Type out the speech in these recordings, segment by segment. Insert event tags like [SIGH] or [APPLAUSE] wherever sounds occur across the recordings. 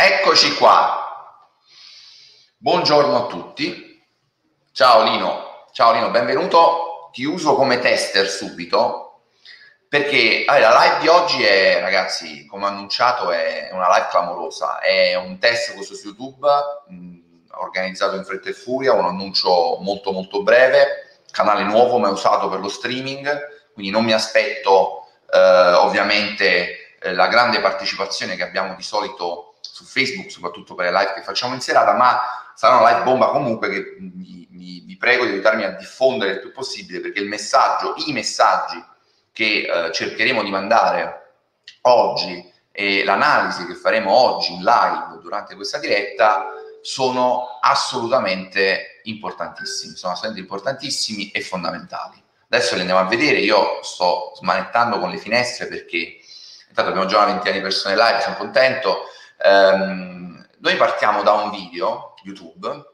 Eccoci qua. Buongiorno a tutti. Ciao Lino. Ciao Lino, benvenuto. Ti uso come tester subito perché allora, la live di oggi è, ragazzi, come annunciato, è una live clamorosa. È un test questo su YouTube mh, organizzato in fretta e furia, un annuncio molto molto breve, canale nuovo ma usato per lo streaming, quindi non mi aspetto eh, ovviamente eh, la grande partecipazione che abbiamo di solito su Facebook, soprattutto per le live che facciamo in serata, ma sarà una live bomba comunque che vi, vi, prego di aiutarmi a diffondere il più possibile perché il messaggio, i messaggi che eh, cercheremo di mandare oggi e l'analisi che faremo oggi in live durante questa diretta sono assolutamente importantissimi, sono assolutamente importantissimi e fondamentali. Adesso li andiamo a vedere, io sto smanettando con le finestre perché intanto abbiamo già una ventina di persone live, sono contento, Um, noi partiamo da un video YouTube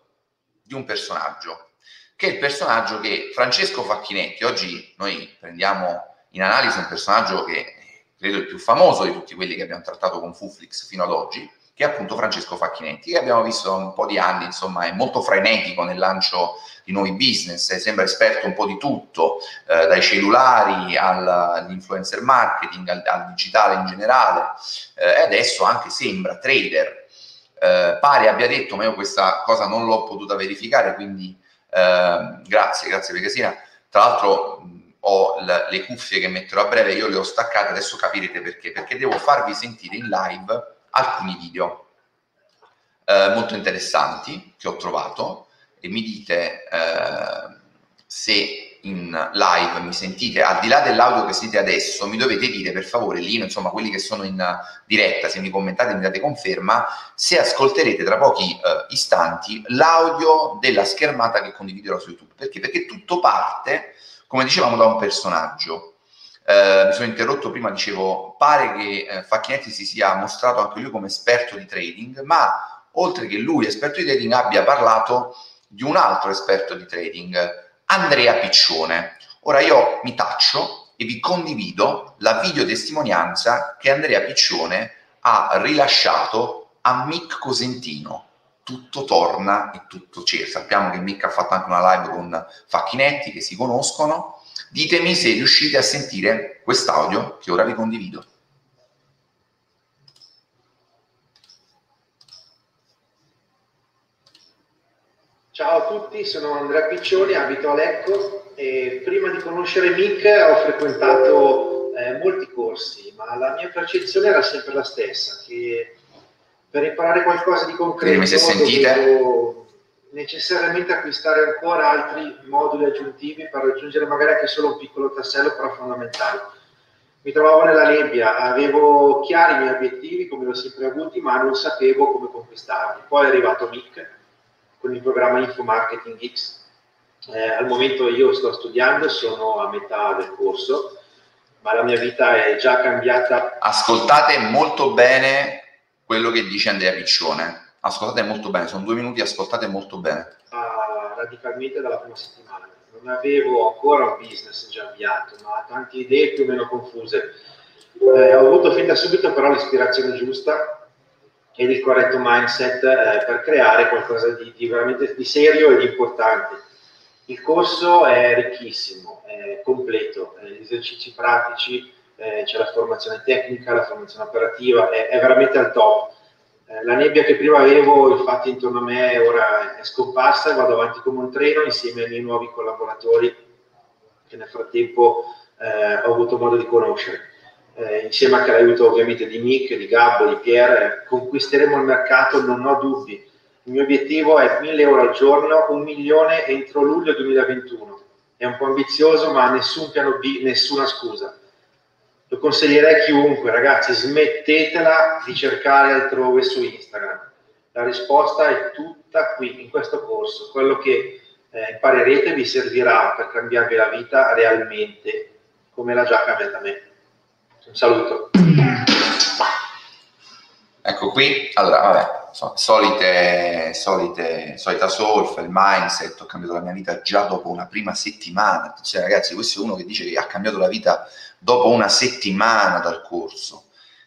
di un personaggio, che è il personaggio che Francesco Facchinetti, oggi noi prendiamo in analisi un personaggio che credo il più famoso di tutti quelli che abbiamo trattato con Fuflix fino ad oggi, che è appunto Francesco Facchinetti, che abbiamo visto da un po' di anni, insomma, è molto frenetico nel lancio di nuovi business, eh, sembra esperto un po' di tutto, eh, dai cellulari all'influencer marketing, al, al, digitale in generale, eh, e adesso anche sembra trader. Eh, pare abbia detto, ma io questa cosa non l'ho potuta verificare, quindi eh, grazie, grazie Pegasina. Tra l'altro ho le cuffie che metterò a breve, io le ho staccate, adesso capirete perché, perché devo farvi sentire in live alcuni video eh, molto interessanti che ho trovato e mi dite eh, se in live mi sentite, al di là dell'audio che sentite adesso, mi dovete dire per favore, Lino, insomma, quelli che sono in diretta, se mi commentate mi date conferma, se ascolterete tra pochi eh, istanti l'audio della schermata che condividerò su YouTube. Perché? Perché tutto parte, come dicevamo, da un personaggio eh, mi sono interrotto prima, dicevo, pare che eh, Facchinetti si sia mostrato anche lui come esperto di trading, ma oltre che lui, esperto di trading, abbia parlato di un altro esperto di trading, Andrea Piccione. Ora io mi taccio e vi condivido la videotestimonianza che Andrea Piccione ha rilasciato a Mick Cosentino. Tutto torna e tutto c'è. Sappiamo che Mick ha fatto anche una live con Facchinetti che si conoscono Ditemi se riuscite a sentire quest'audio che ora vi condivido. Ciao a tutti, sono Andrea Piccioni, abito a Lecco e prima di conoscere Mick ho frequentato eh, molti corsi, ma la mia percezione era sempre la stessa, che per imparare qualcosa di concreto sentite. dovevo necessariamente acquistare ancora altri moduli aggiuntivi per raggiungere magari anche solo un piccolo tassello, però fondamentale. Mi trovavo nella nebbia, avevo chiari i miei obiettivi, come l'ho sempre avuti, ma non sapevo come conquistarli. Poi è arrivato Mick con il programma Info Marketing X. Eh, al momento io sto studiando, sono a metà del corso, ma la mia vita è già cambiata. Ascoltate molto bene quello che dice Andrea Piccione ascoltate molto bene, sono due minuti, ascoltate molto bene. Ah, radicalmente dalla prima settimana. Non avevo ancora un business già avviato, ma tante idee più o meno confuse. Eh, ho avuto fin da subito però l'ispirazione giusta ed il corretto mindset eh, per creare qualcosa di, di, veramente di serio e di importante. Il corso è ricchissimo, è completo, eh, gli esercizi pratici, eh, c'è la formazione tecnica, la formazione operativa, è, è veramente al top eh, la nebbia che prima avevo, infatti, intorno a me ora è scomparsa e vado avanti come un treno insieme ai miei nuovi collaboratori che nel frattempo eh, ho avuto modo di conoscere. Eh, insieme anche all'aiuto ovviamente di Nick, di Gabbo, di Pierre, conquisteremo il mercato, non ho dubbi. Il mio obiettivo è 1000 euro al giorno, un milione entro luglio 2021. È un po' ambizioso, ma nessun piano B, nessuna scusa lo consiglierei a chiunque, ragazzi, smettetela di cercare altrove su Instagram. La risposta è tutta qui, in questo corso. Quello che eh, imparerete vi servirà per cambiarvi la vita realmente, come già cambiata a me. Un saluto. Ecco qui, allora, vabbè, solite, solite, solita solfa, il mindset, ho cambiato la mia vita già dopo una prima settimana. Cioè, ragazzi, questo è uno che dice che ha cambiato la vita dopo una settimana dal corso.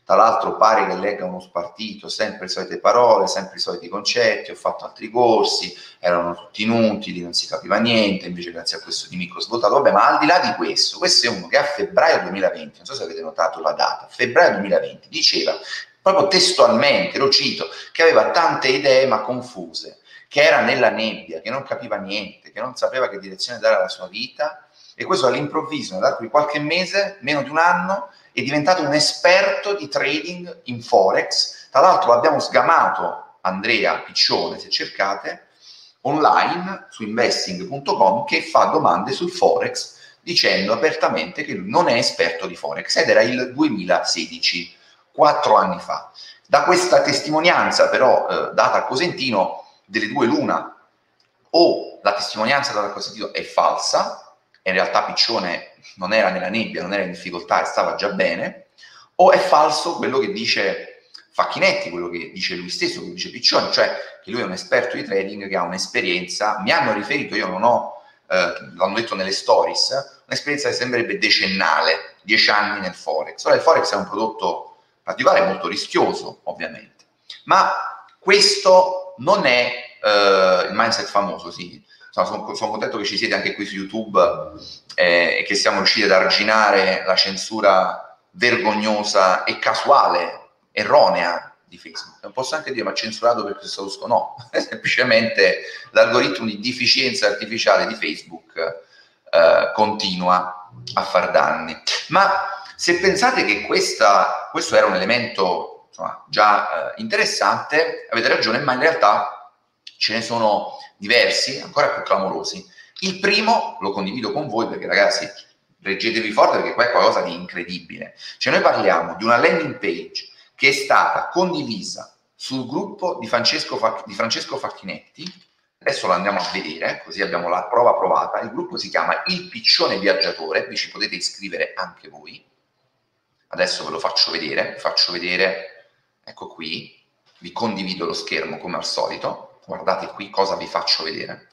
Tra l'altro pare che legga uno spartito, sempre le solite parole, sempre i soliti concetti, ho fatto altri corsi, erano tutti inutili, non si capiva niente, invece grazie a questo di micro svoltato, vabbè, ma al di là di questo, questo è uno che a febbraio 2020, non so se avete notato la data, febbraio 2020, diceva proprio testualmente, lo cito, che aveva tante idee ma confuse, che era nella nebbia, che non capiva niente, che non sapeva che direzione dare alla sua vita, e questo all'improvviso, nell'arco di qualche mese, meno di un anno, è diventato un esperto di trading in Forex. Tra l'altro l'abbiamo sgamato, Andrea Piccione, se cercate, online su investing.com che fa domande sul Forex dicendo apertamente che non è esperto di Forex ed era il 2016, quattro anni fa. Da questa testimonianza però eh, data a Cosentino, delle due l'una, o la testimonianza data a Cosentino è falsa, in realtà Piccione non era nella nebbia, non era in difficoltà e stava già bene, o è falso quello che dice Facchinetti, quello che dice lui stesso, quello che dice Piccione, cioè che lui è un esperto di trading che ha un'esperienza, mi hanno riferito, io non ho, eh, l'hanno detto nelle stories, un'esperienza che sembrerebbe decennale, dieci anni nel Forex. Ora il Forex è un prodotto particolare, molto rischioso, ovviamente, ma questo non è eh, il mindset famoso, sì, sono, sono, contento che ci siete anche qui su YouTube eh, e che siamo riusciti ad arginare la censura vergognosa e casuale, erronea di Facebook. Non posso anche dire ma censurato per questo rusco? No, [LAUGHS] semplicemente l'algoritmo di deficienza artificiale di Facebook eh, continua a far danni. Ma se pensate che questa, questo era un elemento insomma, già eh, interessante, avete ragione, ma in realtà ce ne sono diversi, ancora più clamorosi. Il primo lo condivido con voi perché ragazzi, reggetevi forte perché qua è qualcosa di incredibile. Cioè noi parliamo di una landing page che è stata condivisa sul gruppo di Francesco, di Francesco Facchinetti, adesso lo andiamo a vedere, così abbiamo la prova provata, il gruppo si chiama Il Piccione Viaggiatore, vi ci potete iscrivere anche voi, adesso ve lo faccio vedere, faccio vedere, ecco qui, vi condivido lo schermo come al solito, Guardate qui cosa vi faccio vedere.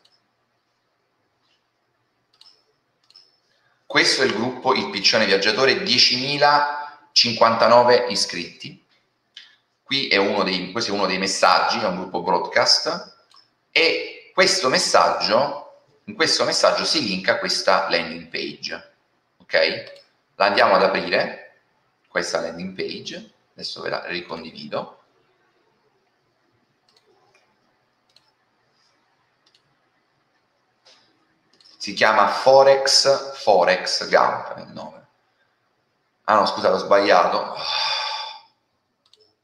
Questo è il gruppo Il Piccione Viaggiatore, 10.059 iscritti. È dei, questo è uno dei messaggi, è un gruppo broadcast, e questo messaggio, in questo messaggio si linka questa landing page. Ok? La andiamo ad aprire, questa landing page, adesso ve la ricondivido. Si chiama Forex, Forex Gump il nome. Ah no, scusate, ho sbagliato.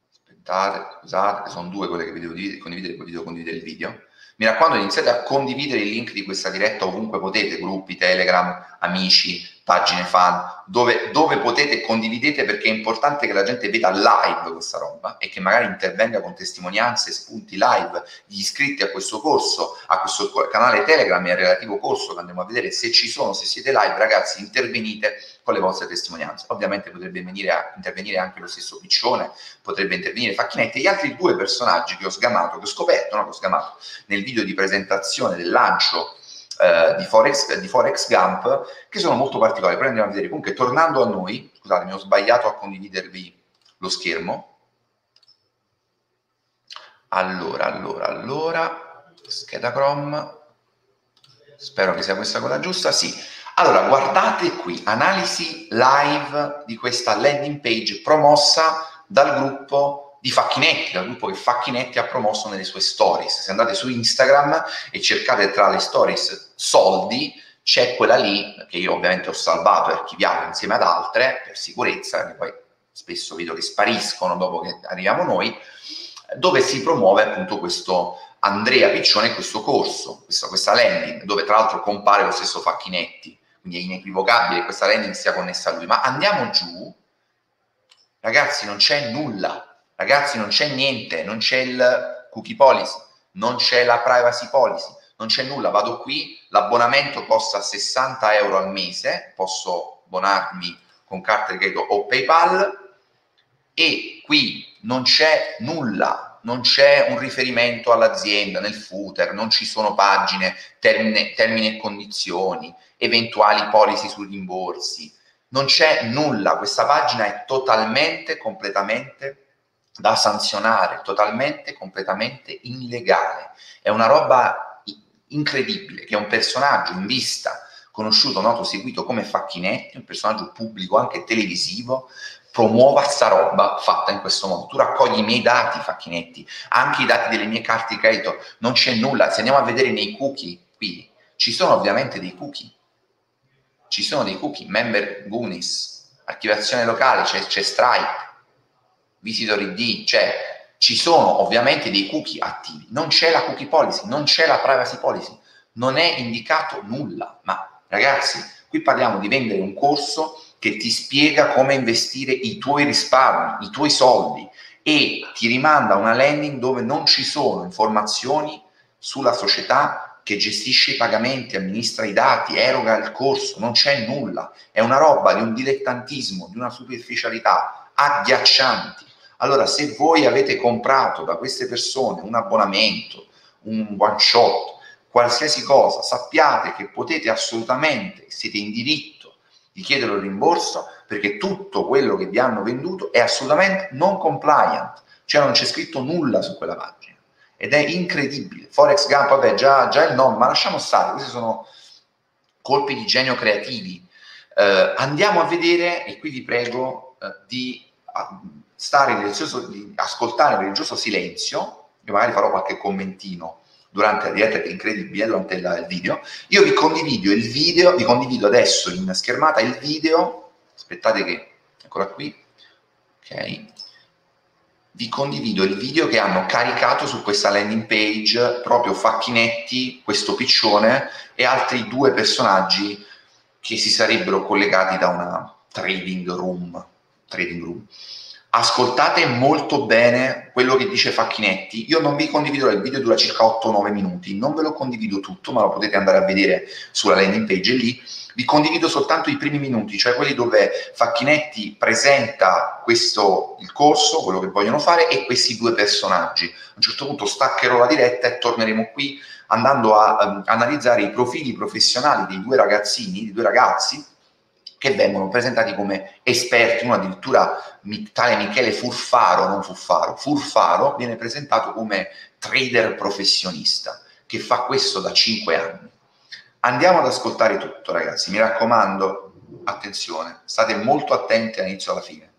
Aspettate, scusate, sono due quelle che vi devo condividere, poi vi devo condividere il video. Mi raccomando, iniziate a condividere il link di questa diretta ovunque potete, gruppi, Telegram, amici, pagine fan, dove, dove, potete condividete perché è importante che la gente veda live questa roba e che magari intervenga con testimonianze, spunti live, gli iscritti a questo corso, a questo canale Telegram e al relativo corso che andremo a vedere se ci sono, se siete live, ragazzi, intervenite con le vostre testimonianze. Ovviamente potrebbe a, intervenire anche lo stesso Piccione, potrebbe intervenire Facchinetti e gli altri due personaggi che ho sgamato, che ho scoperto, no, che ho sgamato nel video di presentazione del lancio eh, di, Forex, di Forex Gump che sono molto particolari. Poi andiamo a vedere. Comunque, tornando a noi, scusate, ho sbagliato a condividervi lo schermo. Allora, allora, allora, scheda Chrome. Spero che sia questa quella giusta. Sì. Allora, guardate qui, analisi live di questa landing page promossa dal gruppo di Facchinetti, dal gruppo che Facchinetti ha promosso nelle sue stories. Se andate su Instagram e cercate tra le stories soldi, c'è quella lì che io ovviamente ho salvato e archiviato insieme ad altre per sicurezza, che poi spesso vedo che spariscono dopo che arriviamo noi, dove si promuove appunto questo Andrea Piccione questo corso, questa, questa landing, dove tra l'altro compare lo stesso Facchinetti, quindi è inequivocabile che questa landing sia connessa a lui. Ma andiamo giù, ragazzi, non c'è nulla Ragazzi, non c'è niente, non c'è il cookie policy, non c'è la privacy policy, non c'è nulla. Vado qui, l'abbonamento costa 60 euro al mese, posso abbonarmi con carta di credito o PayPal e qui non c'è nulla, non c'è un riferimento all'azienda nel footer, non ci sono pagine, termine, termini e condizioni, eventuali policy sui rimborsi, non c'è nulla, questa pagina è totalmente, completamente da sanzionare, totalmente, completamente illegale. È una roba incredibile che un personaggio in vista, conosciuto, noto, seguito come Facchinetti, un personaggio pubblico anche televisivo, promuova sta roba fatta in questo modo. Tu raccogli i miei dati, Facchinetti, anche i dati delle mie carte di credito, non c'è nulla. Se andiamo a vedere nei cookie, qui ci sono ovviamente dei cookie. Ci sono dei cookie, member Goonies, archiviazione locale, c'è, c'è Stripe, Visitor ID, cioè ci sono ovviamente dei cookie attivi, non c'è la cookie policy, non c'è la privacy policy, non è indicato nulla. Ma ragazzi, qui parliamo di vendere un corso che ti spiega come investire i tuoi risparmi, i tuoi soldi e ti rimanda a una landing dove non ci sono informazioni sulla società che gestisce i pagamenti, amministra i dati, eroga il corso, non c'è nulla. È una roba di un dilettantismo, di una superficialità agghiaccianti. Allora, se voi avete comprato da queste persone un abbonamento, un one shot, qualsiasi cosa, sappiate che potete assolutamente, siete in diritto di chiedere un rimborso perché tutto quello che vi hanno venduto è assolutamente non compliant, cioè non c'è scritto nulla su quella pagina ed è incredibile. Forex Gump, vabbè, già, già il nome, ma lasciamo stare, questi sono colpi di genio creativi. Eh, andiamo a vedere, e qui vi prego eh, di stare in religioso, ascoltare in religioso silenzio, io magari farò qualche commentino durante la diretta che è incredibile, durante il, il video. Io vi condivido il video, vi condivido adesso in schermata il video, aspettate che, ancora qui, ok, vi condivido il video che hanno caricato su questa landing page proprio Facchinetti, questo piccione e altri due personaggi che si sarebbero collegati da una trading room. Trading room ascoltate molto bene quello che dice Facchinetti. Io non vi condividerò il video, dura circa 8-9 minuti, non ve lo condivido tutto, ma lo potete andare a vedere sulla landing page lì. Vi condivido soltanto i primi minuti, cioè quelli dove Facchinetti presenta questo, il corso, quello che vogliono fare, e questi due personaggi. A un certo punto staccherò la diretta e torneremo qui andando a um, analizzare i profili professionali dei due ragazzini, dei due ragazzi, che vengono presentati come esperti, uno addirittura tale Michele Furfaro, non Fuffaro, Furfaro viene presentato come trader professionista che fa questo da 5 anni. Andiamo ad ascoltare tutto, ragazzi, mi raccomando, attenzione, state molto attenti all'inizio e alla fine.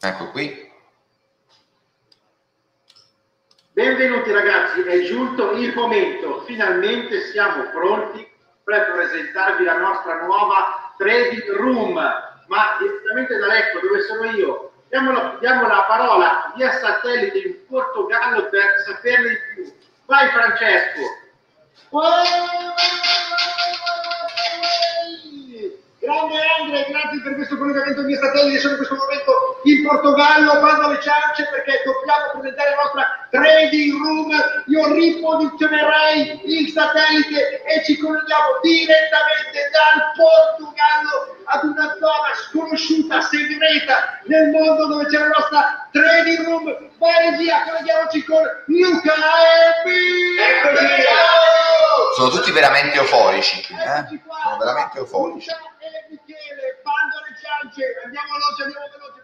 Ecco qui, Benvenuti ragazzi, è giunto il momento, finalmente siamo pronti per presentarvi la nostra nuova trading room, ma direttamente da Lecco, dove sono io. Diamo la, diamo la parola via satellite in Portogallo per saperne di più. Vai Francesco! Grande Andre, grazie per questo collegamento via satellite, sono in questo momento in Portogallo, bando le ciance perché dobbiamo presentare la nostra trading room, io riposizionerei il satellite e ci colleghiamo direttamente dal Portogallo ad una zona sconosciuta, segreta nel mondo dove c'è la nostra trading room. Vai regia, colleghiamoci con Luca Epi! Eccoci! Sono tutti veramente euforici, eh? sono veramente euforici e Michele, bando alle ciance, andiamo veloce, andiamo perché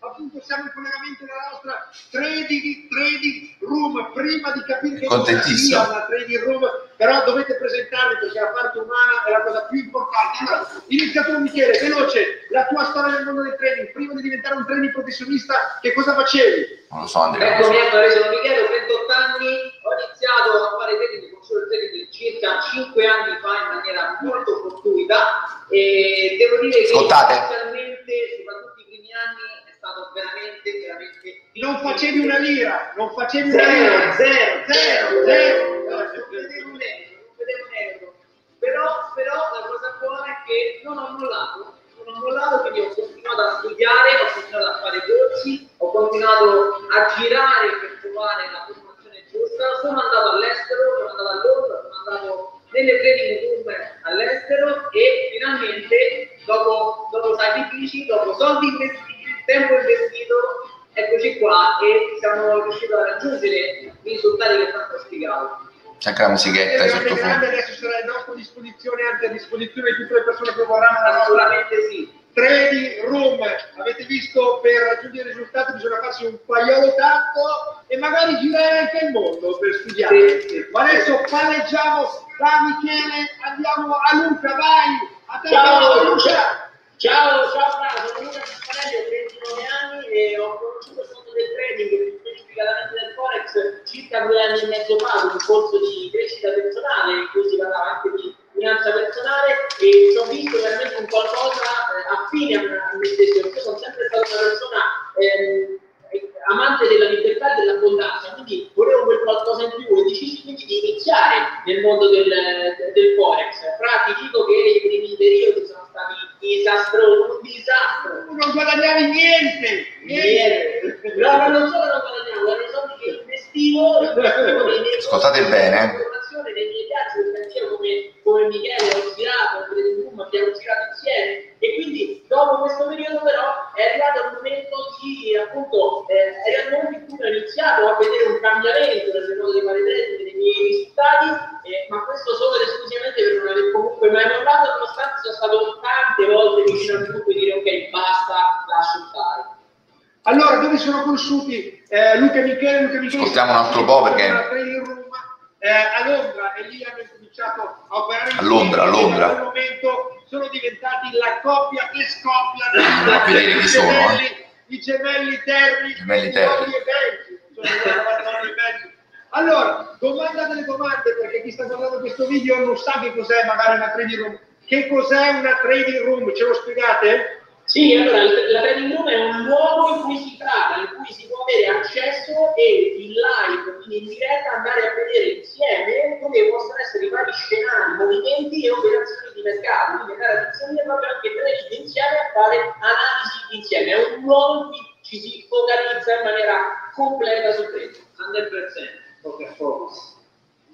appunto siamo in collegamento nella nostra trading, trading room, prima di capire che cosa sia una trading room, però dovete presentarvi perché la parte umana è la cosa più importante. Allora, inizia tu Michele, veloce, la tua storia nel mondo del trading, prima di diventare un trading professionista, che cosa facevi? Non lo so Andrea. Eccomi, ecco, sono Michele, ho 28 anni, ho iniziato a fare trading con solo trading circa 5 anni fa in maniera molto fortuita e devo dire che inizialmente, soprattutto i primi anni, stato veramente, veramente Non facevi una lira, non facevi zero, una lira. Zero, zero, zero, zero. non vedevo un euro, non vedevo un euro. Però, però la cosa buona è che non ho mollato, non ho mollato, quindi ho continuato a studiare, ho continuato a fare corsi, ho continuato a girare anche la musichetta È grande, sottofondo. adesso sarà a nostra disposizione, anche a disposizione di tutte le persone che vorranno la nostra Assolutamente sì. trading room. Avete visto, per raggiungere i risultati bisogna farsi un paiolo tanto e magari girare anche il mondo per studiare. Sì, sì. Ma adesso palleggiamo da Michele, andiamo a Luca, vai! A te, Ciao, Luca! Ciao, ciao Fra, sono Luca Caspanelli, ho 29 anni e ho conosciuto mondo del trading, specificatamente del Forex, circa due anni e mezzo fa, un corso di crescita personale in cui si parlava anche di finanza personale e ho visto veramente un qualcosa eh, affine a me stesso, perché sono sempre stata una persona ehm, amante della libertà e dell'abbondanza, quindi volevo quel qualcosa in più e decisi quindi di iniziare nel mondo del, del Forex. Fra ti dico che i primi periodi sono stati disastrosi, un disastro. Non guadagnavi niente! Niente. No, ma non solo non guadagnavo, erano soldi che investivo, investivo nei miei Ascoltate corsi, bene. Formazione, nei miei viaggi, perché anch'io come, come Michele ho girato, preso il boom, abbiamo girato insieme e quindi dopo questo periodo però è arrivato il momento di appunto eh, è arrivato il momento in cui ho iniziato a vedere un cambiamento nel modo di fare trading, nei miei risultati, eh, ma questo solo ed esclusivamente per non aver comunque mai mollato, nonostante sono stato tante volte vicino al punto di dire ok basta, lascio stare. Allora, dove sono conosciuti eh, Luca e Michele? Luca e Michele Ascoltiamo un altro po' perché- eh, a Londra e lì hanno cominciato a operare A Londra, a Londra. Da quel momento sono diventati la coppia che scoppia. Andiamo a vedere chi I sono, gemelli- I gemelli Terry, Gemelli Terry. E e Benji. Allora, domanda delle domande, perché chi sta guardando questo video non sa che cos'è magari una trading room. Che cos'è una trading room? Ce lo spiegate? Sì, allora la trading room è un luogo in cui si tratta, in cui si può avere accesso e in live, quindi in diretta, andare a vedere insieme come possono essere i vari scenari, movimenti e operazioni di mercato, quindi andare ad inserire proprio anche trading insieme a fare analisi insieme. È un luogo in cui ci si focalizza in maniera completa sul trading. 100%. Focus, focus.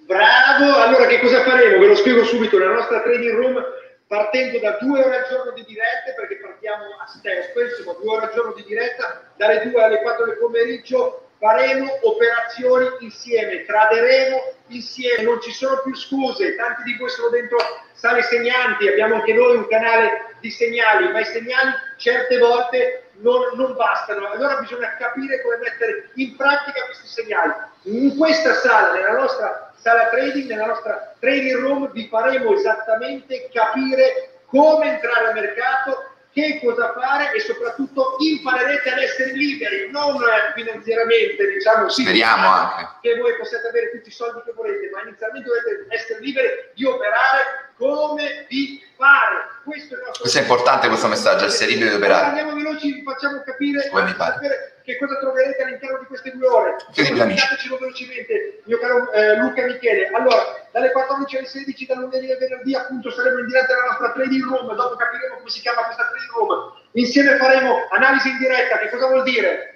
Bravo! Allora che cosa faremo? Ve lo spiego subito, la nostra trading room partendo da due ore al giorno di dirette, perché partiamo a step, insomma due ore al giorno di diretta, dalle 2 alle 4 del pomeriggio faremo operazioni insieme, traderemo insieme, non ci sono più scuse, tanti di voi sono dentro sale segnanti, abbiamo anche noi un canale di segnali, ma i segnali certe volte non, non bastano, allora bisogna capire come mettere in pratica questi segnali. In questa sala, nella nostra sala trading, nella nostra trading room, vi faremo esattamente capire come entrare al mercato, che cosa fare e soprattutto imparerete ad essere liberi, non finanziariamente, diciamo sì, Speriamo anche. che voi possiate avere tutti i soldi che volete, ma inizialmente dovete essere liberi di operare come vi pare. Questo è, il nostro Questo è importante, questo messaggio, essere liberi di operare. Andiamo veloci, vi facciamo capire, Come vi pare. Che cosa troverete all'interno di queste due ore. Spiegatecelo velocemente, mio caro eh, Luca e Michele. Allora, dalle 14 alle 16, da lunedì al venerdì, appunto, saremo in diretta nella nostra trading room, dopo capiremo come si chiama questa trading room. Insieme faremo analisi in diretta, che cosa vuol dire?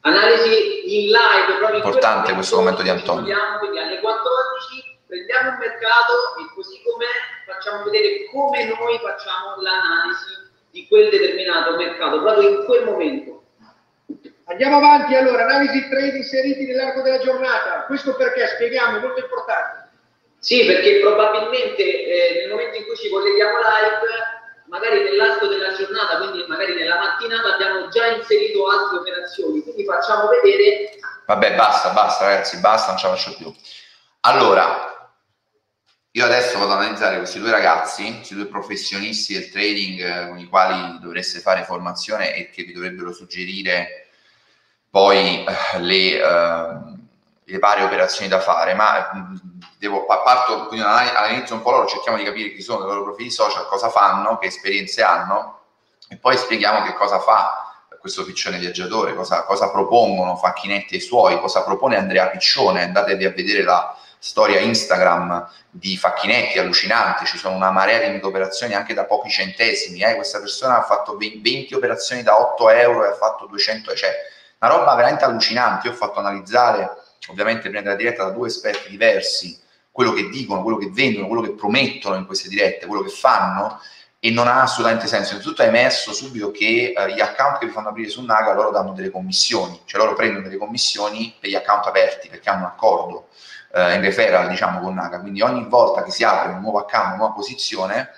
Analisi in live, proprio in Importante quel questo commento di Antonio. troviamo, Quindi alle 14 prendiamo il mercato e così com'è facciamo vedere come noi facciamo l'analisi di quel determinato mercato, proprio in quel momento. Andiamo avanti, allora, analisi trade inseriti nell'arco della giornata. Questo perché? Spieghiamo, è molto importante. Sì, perché probabilmente eh, nel momento in cui ci colleghiamo live, magari nell'arco della giornata, quindi magari nella mattinata, abbiamo già inserito altre operazioni, quindi facciamo vedere Vabbè, basta, basta ragazzi, basta, non ce la faccio più. Allora, io adesso vado ad analizzare questi due ragazzi, questi due professionisti del trading eh, con i quali dovreste fare formazione e che vi dovrebbero suggerire poi eh, le, eh, le varie operazioni da fare, ma mh, devo, pa- parto quindi all'inizio un po' loro, cerchiamo di capire chi sono i loro profili social, cosa fanno, che esperienze hanno e poi spieghiamo che cosa fa questo piccione viaggiatore, cosa, cosa propongono Facchinetti e i suoi, cosa propone Andrea Piccione, andatevi a vedere la storia Instagram di Facchinetti, allucinante, ci sono una marea di operazioni anche da pochi centesimi, eh. questa persona ha fatto 20 operazioni da 8 euro e ha fatto 200, cioè una roba veramente allucinante, io ho fatto analizzare ovviamente prima della diretta da due esperti diversi, quello che dicono, quello che vendono, quello che promettono in queste dirette, quello che fanno e non ha assolutamente senso. Innanzitutto hai messo subito che eh, gli account che vi fanno aprire su Naga loro danno delle commissioni, cioè loro prendono delle commissioni per gli account aperti perché hanno un accordo eh, in referral diciamo con Naga, quindi ogni volta che si apre un nuovo account, una nuova posizione,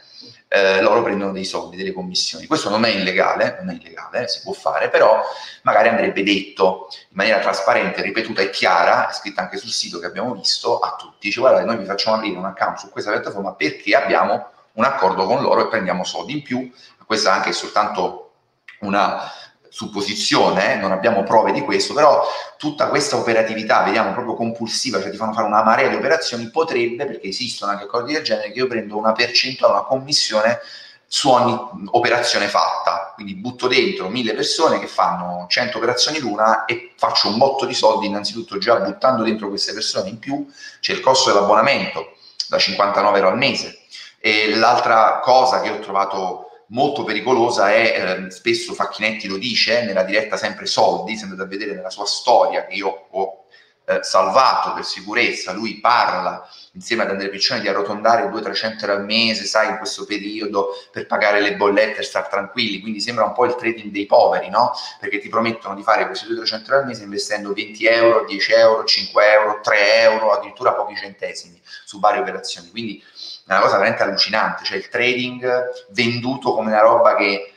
eh, loro prendono dei soldi, delle commissioni. Questo non è illegale, non è illegale, si può fare, però magari andrebbe detto in maniera trasparente, ripetuta e chiara, è scritta anche sul sito che abbiamo visto, a tutti. Dice guardate, noi vi facciamo aprire un account su questa piattaforma perché abbiamo un accordo con loro e prendiamo soldi in più. Questa anche è soltanto una supposizione, non abbiamo prove di questo, però tutta questa operatività, vediamo proprio compulsiva, cioè ti fanno fare una marea di operazioni, potrebbe, perché esistono anche accordi del genere, che io prendo una percentuale, una commissione su ogni operazione fatta. Quindi butto dentro mille persone che fanno 100 operazioni l'una e faccio un botto di soldi, innanzitutto già buttando dentro queste persone in più c'è il costo dell'abbonamento da 59 euro al mese. E l'altra cosa che ho trovato molto pericolosa è, eh, spesso Facchinetti lo dice, nella diretta sempre soldi, se andate a vedere nella sua storia che io ho eh, salvato per sicurezza, lui parla insieme ad Andrea Piccione di arrotondare 200-300 euro al mese, sai, in questo periodo per pagare le bollette e star tranquilli, quindi sembra un po' il trading dei poveri, no? Perché ti promettono di fare questi 200-300 euro al mese investendo 20 euro, 10 euro, 5 euro, 3 euro, addirittura pochi centesimi su varie operazioni. Quindi è una cosa veramente allucinante, cioè il trading venduto come una roba che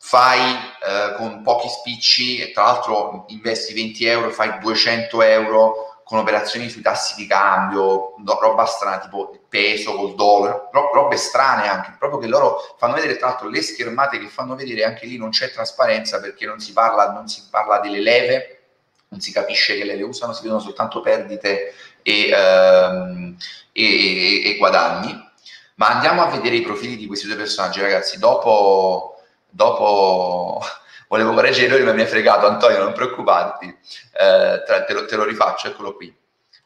fai eh, con pochi spicci e tra l'altro investi 20 euro fai 200 euro con operazioni sui tassi di cambio, roba strana tipo peso col dollaro, ro- robe strane anche, proprio che loro fanno vedere, tra l'altro le schermate che fanno vedere anche lì non c'è trasparenza perché non si parla, non si parla delle leve, non si capisce che leve usano, si vedono soltanto perdite e, ehm, e, e, guadagni. Ma andiamo a vedere i profili di questi due personaggi, ragazzi. Dopo, dopo [LAUGHS] volevo correggere lui, ma mi ha fregato. Antonio, non preoccuparti, eh, te, lo, te, lo, rifaccio, eccolo qui.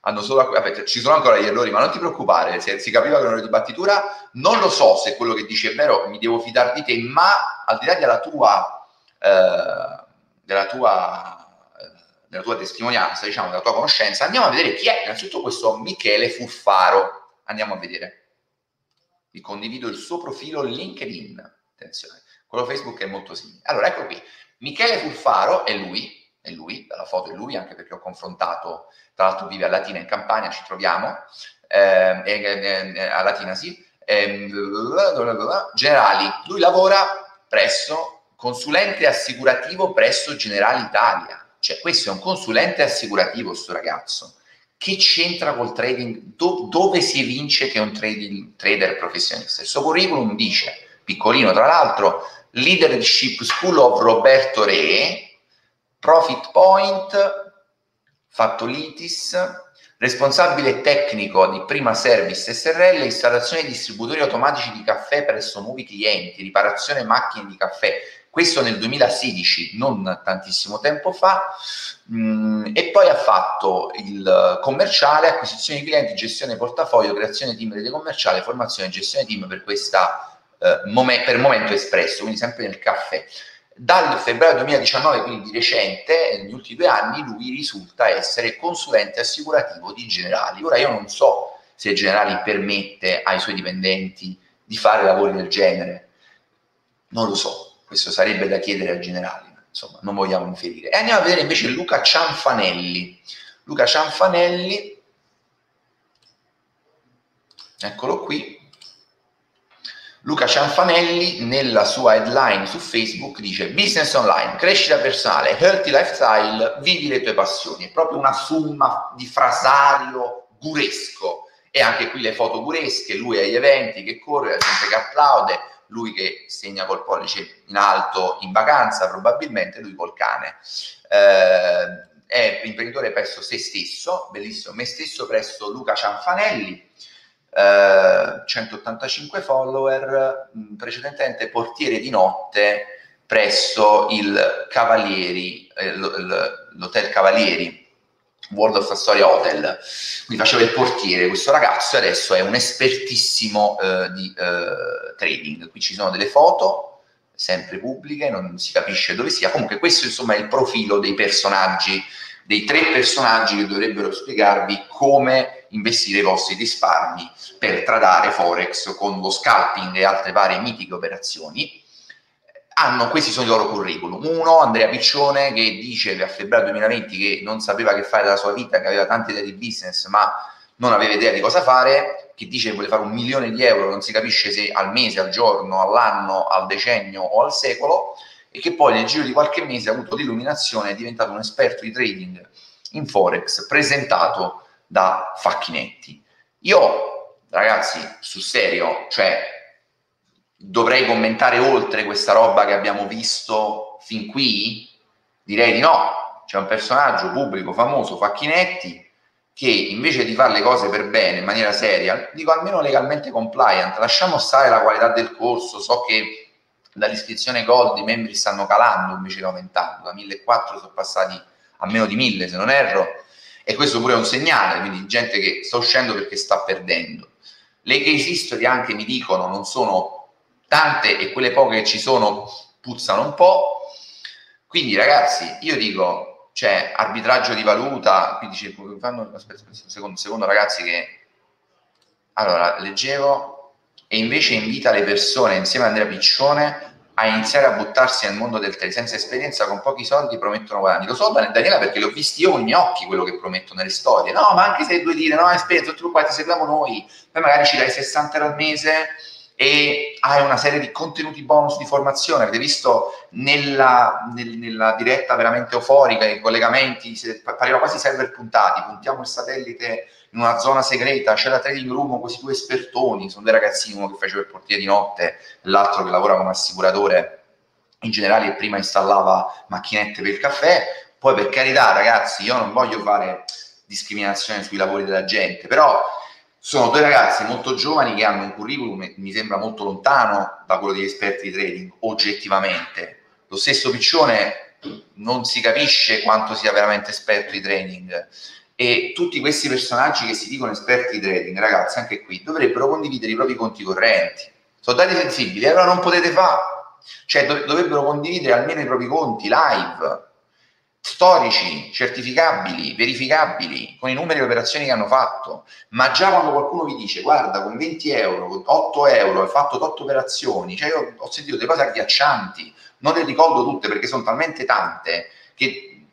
Hanno solo, vabbè, ci sono ancora gli errori, ma non ti preoccupare, se, si capiva che ero di battitura. Non lo so se quello che dici è vero, mi devo fidare di te, ma al di là della tua, eh, della tua della tua testimonianza, diciamo, della tua conoscenza, andiamo a vedere chi è innanzitutto questo Michele Furfaro. Andiamo a vedere. Vi condivido il suo profilo LinkedIn. Attenzione, quello Facebook è molto simile. Allora, ecco qui. Michele Furfaro è lui, è lui, dalla foto è lui, anche perché ho confrontato, tra l'altro vive a Latina in Campania, ci troviamo, eh, eh, eh, a Latina sì, eh, Generali. Lui lavora presso consulente assicurativo presso Generali Italia cioè, questo è un consulente assicurativo, sto ragazzo. Che c'entra col trading? Do, dove si evince che è un trading, trader professionista? Il suo curriculum dice, piccolino tra l'altro, Leadership School of Roberto Re, Profit Point, fatto l'ITIS, responsabile tecnico di Prima Service SRL, installazione di distributori automatici di caffè presso nuovi clienti, riparazione macchine di caffè, questo nel 2016, non tantissimo tempo fa, mh, mm, e poi ha fatto il commerciale, acquisizione di clienti, gestione portafoglio, creazione team rete commerciale, formazione e gestione team per questa eh, momen- per momento espresso, quindi sempre nel caffè. Dal febbraio 2019, quindi di recente, negli ultimi due anni, lui risulta essere consulente assicurativo di Generali. Ora io non so se Generali permette ai suoi dipendenti di fare lavori del genere, non lo so, questo sarebbe da chiedere ai generali, insomma, non vogliamo inferire. E andiamo a vedere invece Luca Cianfanelli. Luca Cianfanelli, eccolo qui. Luca Cianfanelli nella sua headline su Facebook dice business online, crescita personale, healthy lifestyle, vivi le tue passioni. È proprio una summa di frasario guresco e anche qui le foto guresche, lui agli eventi che corre, la gente che applaude, lui che segna col pollice in alto in vacanza, probabilmente lui col cane. Eh, è imprenditore presso se stesso, bellissimo, me stesso presso Luca Cianfanelli, eh, 185 follower, mh, precedentemente portiere di notte presso il Cavalieri, eh, l'Hotel Cavalieri World of Astoria Hotel, quindi faceva il portiere questo ragazzo e adesso è un espertissimo eh, di eh, trading. Qui ci sono delle foto, sempre pubbliche, non si capisce dove sia. Comunque questo insomma è il profilo dei personaggi, dei tre personaggi che dovrebbero spiegarvi come investire i vostri risparmi per tradare Forex con lo scalping e altre varie mitiche operazioni hanno, questi sono i loro curriculum. Uno, Andrea Piccione, che dice a febbraio 2020 che non sapeva che fare della sua vita, che aveva tante idee di business, ma non aveva idea di cosa fare, che dice che vuole fare un milione di euro, non si capisce se al mese, al giorno, all'anno, al decennio o al secolo, e che poi nel giro di qualche mese ha avuto l'illuminazione, è diventato un esperto di trading in Forex, presentato da Facchinetti. Io, ragazzi, sul serio, cioè, dovrei commentare oltre questa roba che abbiamo visto fin qui? Direi di no. C'è un personaggio pubblico famoso, Facchinetti, che invece di fare le cose per bene, in maniera seria, dico almeno legalmente compliant, lasciamo stare la qualità del corso, so che dall'iscrizione Gold i membri stanno calando invece che aumentando, da 1400 sono passati a meno di 1000 se non erro, e questo pure è un segnale, quindi gente che sta uscendo perché sta perdendo. Le case history anche mi dicono non sono tante e quelle poche che ci sono puzzano un po', quindi ragazzi io dico c'è arbitraggio di valuta, quindi dice, fanno, aspetta, un secondo, secondo ragazzi che allora leggevo e invece invita le persone insieme a Andrea Piccione a iniziare a buttarsi nel mondo del trade senza esperienza con pochi soldi promettono guadagni. Lo so Daniela perché l'ho visto io con i miei occhi quello che prometto nelle storie. No, ma anche se due dire no, esperienza, tu qua ti seguiamo noi, poi magari ci dai 60 euro al mese e hai una serie di contenuti bonus di formazione. Avete visto nella, nel, nella diretta veramente euforica, i collegamenti, pareva quasi server puntati, puntiamo il satellite in una zona segreta, c'è la trading room con questi due espertoni, sono due ragazzini, uno che faceva il portiere di notte, l'altro che lavora come assicuratore in generale e prima installava macchinette per il caffè. Poi per carità ragazzi, io non voglio fare discriminazione sui lavori della gente, però sono due ragazzi molto giovani che hanno un curriculum, mi sembra molto lontano da quello degli esperti di trading, oggettivamente. Lo stesso Piccione non si capisce quanto sia veramente esperto di trading. E tutti questi personaggi che si dicono esperti di trading, ragazzi, anche qui, dovrebbero condividere i propri conti correnti. Sono dati sensibili, allora non potete fare. Cioè, dovrebbero condividere almeno i propri conti live storici, certificabili, verificabili, con i numeri e le operazioni che hanno fatto, ma già quando qualcuno vi dice guarda con 20 euro, con 8 euro hai fatto 8 operazioni, cioè io ho sentito delle cose agghiaccianti, non le ricordo tutte perché sono talmente tante che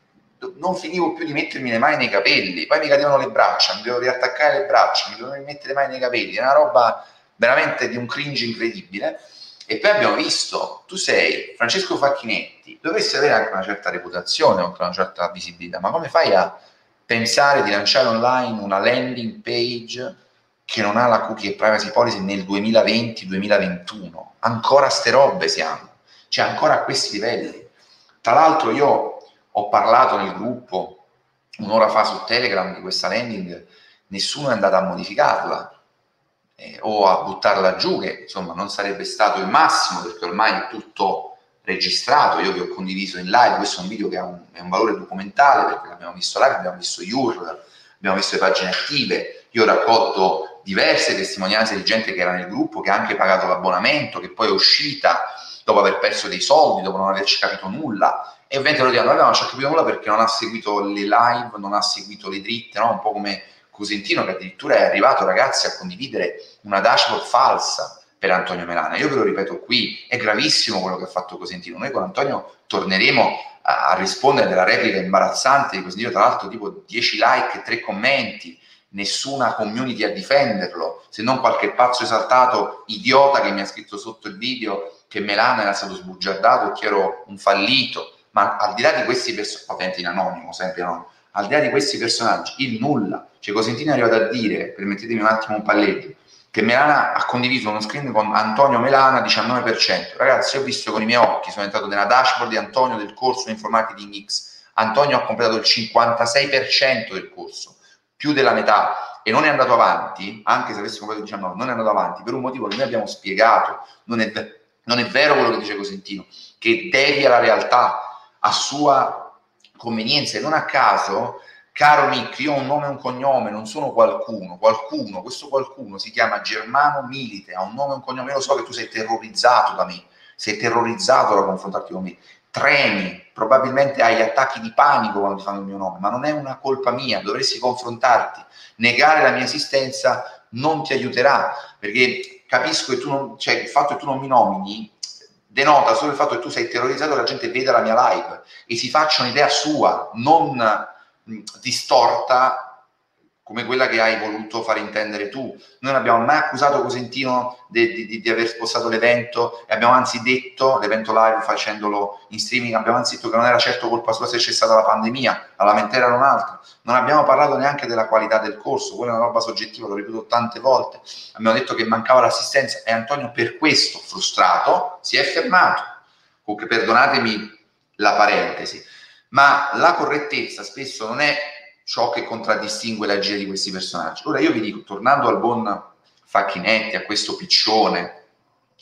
non finivo più di mettermi le mani nei capelli, poi mi cadevano le braccia, mi dovevo riattaccare le braccia, mi dovevo mettere le mani nei capelli, è una roba veramente di un cringe incredibile e poi abbiamo visto, tu sei Francesco Facchinetti, dovresti avere anche una certa reputazione, oltre una certa visibilità, ma come fai a pensare di lanciare online una landing page che non ha la cookie e privacy policy nel 2020-2021? Ancora ste robe siamo, cioè ancora a questi livelli. Tra l'altro io ho parlato nel gruppo un'ora fa su Telegram di questa landing, nessuno è andato a modificarla, eh, o a buttarla giù, che insomma non sarebbe stato il massimo perché ormai è tutto registrato, io vi ho condiviso in live, questo è un video che ha un, un valore documentale perché l'abbiamo visto live, abbiamo visto URL, abbiamo visto le pagine attive, io ho raccolto diverse testimonianze di gente che era nel gruppo, che ha anche pagato l'abbonamento, che poi è uscita dopo aver perso dei soldi, dopo non averci capito nulla, e ovviamente lo dicono, non ci ha capito nulla perché non ha seguito le live, non ha seguito le dritte, no? un po' come Cosentino che addirittura è arrivato ragazzi a condividere una dashboard falsa per Antonio Melana. Io ve lo ripeto qui, è gravissimo quello che ha fatto Cosentino. Noi con Antonio torneremo a, rispondere della replica imbarazzante di Cosentino, tra l'altro tipo 10 like e 3 commenti, nessuna community a difenderlo, se non qualche pazzo esaltato idiota che mi ha scritto sotto il video che Melana era stato sbugiardato e che ero un fallito. Ma al di là di questi personaggi, ovviamente in anonimo, sempre anonimo, al di là di questi personaggi, il nulla. Cioè Cosentino è arrivato a dire, permettetemi un attimo un palleggio, che Melana ha condiviso uno screen con Antonio Melana 19%. Ragazzi, ho visto con i miei occhi, sono entrato nella dashboard di Antonio del corso in Marketing X. Antonio ha completato il 56% del corso, più della metà, e non è andato avanti, anche se avesse completato il 19, non è andato avanti, per un motivo che noi abbiamo spiegato. Non è, non è vero quello che dice Cosentino, che devia la realtà a sua convenienza e non a caso, caro Nick, io ho un nome e un cognome, non sono qualcuno, qualcuno, questo qualcuno si chiama Germano Milite, ha un nome e un cognome, io lo so che tu sei terrorizzato da me, sei terrorizzato da confrontarti con me, tremi, probabilmente hai attacchi di panico quando ti fanno il mio nome, ma non è una colpa mia, dovresti confrontarti, negare la mia esistenza non ti aiuterà, perché capisco che tu non, cioè il fatto che tu non mi nomini denota solo il fatto che tu sei terrorizzato e la gente veda la mia live e si faccia un'idea sua, non distorta come quella che hai voluto fare intendere tu. Noi non abbiamo mai accusato Cosentino di, di, di aver spostato l'evento e abbiamo anzi detto, l'evento live facendolo in streaming, abbiamo anzi detto che non era certo colpa sua se c'è stata la pandemia, la lamentela era un'altra. Non abbiamo parlato neanche della qualità del corso, quella è una roba soggettiva, l'ho ripetuto tante volte. Abbiamo detto che mancava l'assistenza e Antonio per questo, frustrato, si è fermato. Perdonatemi la parentesi, ma la correttezza spesso non è ciò che contraddistingue la l'agia di questi personaggi. Ora io vi dico, tornando al buon Facchinetti, a questo piccione,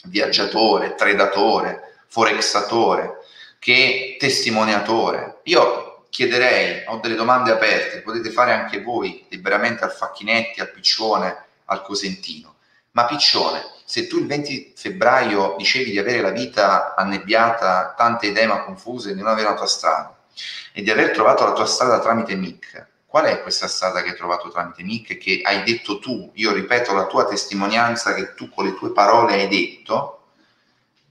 viaggiatore, tradatore, forexatore, che testimoniatore, io chiederei, ho delle domande aperte, potete fare anche voi liberamente al Facchinetti, al piccione, al Cosentino. Ma piccione, se tu il 20 febbraio dicevi di avere la vita annebbiata, tante idee ma confuse, di non avere la tua strada e di aver trovato la tua strada tramite MIC, qual è questa strada che hai trovato tramite Nick che hai detto tu? Io ripeto la tua testimonianza che tu con le tue parole hai detto,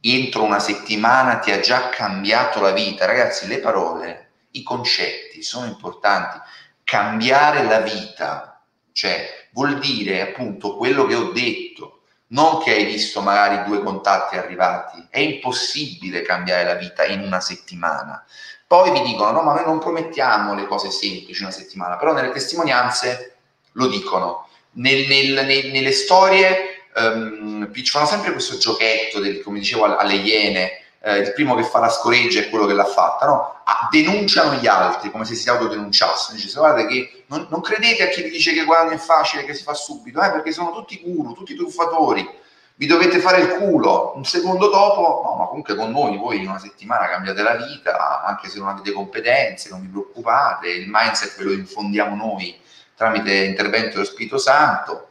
entro una settimana ti ha già cambiato la vita. Ragazzi, le parole, i concetti sono importanti. Cambiare la vita, cioè vuol dire appunto quello che ho detto, non che hai visto magari due contatti arrivati. È impossibile cambiare la vita in una settimana. Poi vi dicono, no, ma noi non promettiamo le cose semplici una settimana, però nelle testimonianze lo dicono. Nel, nel, nel, nelle storie um, fanno sempre questo giochetto, del, come dicevo alle iene, eh, il primo che fa la scoreggia è quello che l'ha fatta, no? ah, denunciano gli altri come se si autodenunciassero. Dice, guardate che non, non, credete a chi vi dice che guadagno è facile, che si fa subito, eh, perché sono tutti guru, tutti truffatori vi dovete fare il culo, un secondo dopo, no, ma comunque con noi voi in una settimana cambiate la vita, anche se non avete competenze, non vi preoccupate, il mindset ve lo infondiamo noi tramite intervento dello Spirito Santo,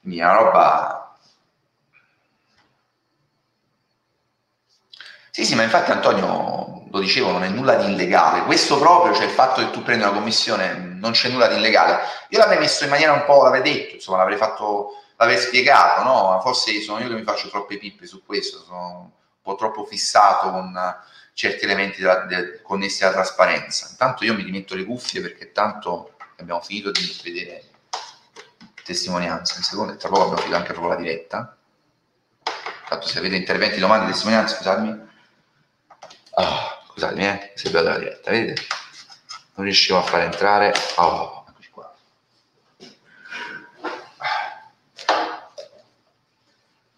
quindi è roba... Sì, sì, ma infatti Antonio, lo dicevo, non è nulla di illegale, questo proprio, cioè il fatto che tu prendi una commissione, non c'è nulla di illegale. Io l'avrei messo in maniera un po', l'avrei detto, insomma, l'avrei fatto l'aver spiegato, no? Forse sono io che mi faccio troppe pippe su questo, sono un po' troppo fissato con certi elementi della, de, connessi alla trasparenza. Intanto io mi rimetto le cuffie perché tanto abbiamo finito di vedere testimonianza. In secondo, tra poco abbiamo finito anche proprio la diretta. Tanto se avete interventi, domande, testimonianze, scusatemi. Oh, scusatemi, eh, se vedo la diretta, vedete? Non riuscivo a far entrare. Oh,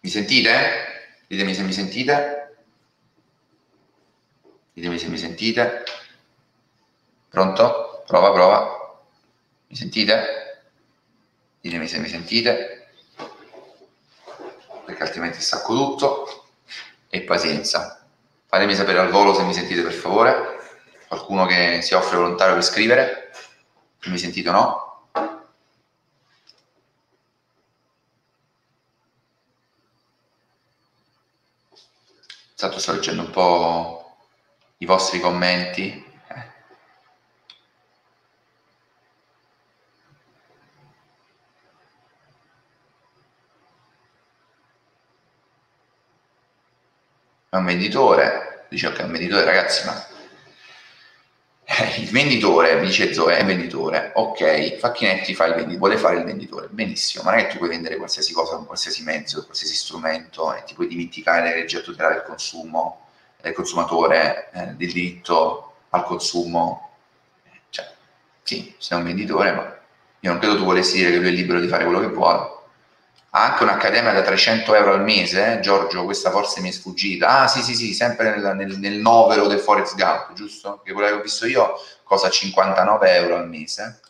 Mi sentite? Ditemi se mi sentite. Ditemi se mi sentite. Pronto? Prova, prova. Mi sentite? Ditemi se mi sentite. Perché altrimenti stacco tutto. E pazienza. Fatemi sapere al volo se mi sentite per favore. Qualcuno che si offre volontario per scrivere. Se mi sentite o no. Esatto, sto leggendo un po' i vostri commenti. È un venditore, dice ok, è un venditore ragazzi, ma il venditore, dice Zoe, è venditore, ok, Facchinetti fa il venditore, vuole fare il venditore, benissimo, ma non è che tu puoi vendere qualsiasi cosa con qualsiasi mezzo, qualsiasi strumento e ti puoi dimenticare le leggi a tutela del consumo, del consumatore, eh, del diritto al consumo, cioè, sì, sei un venditore, ma io non credo tu volessi dire che lui è libero di fare quello che vuole, ha anche un'accademia da 300 euro al mese, eh? Giorgio, questa forse mi è sfuggita. Ah, sì, sì, sì, sempre nel, nel, nel novero del Forest Gump, giusto? Che quello che ho visto io costa 59 euro al mese.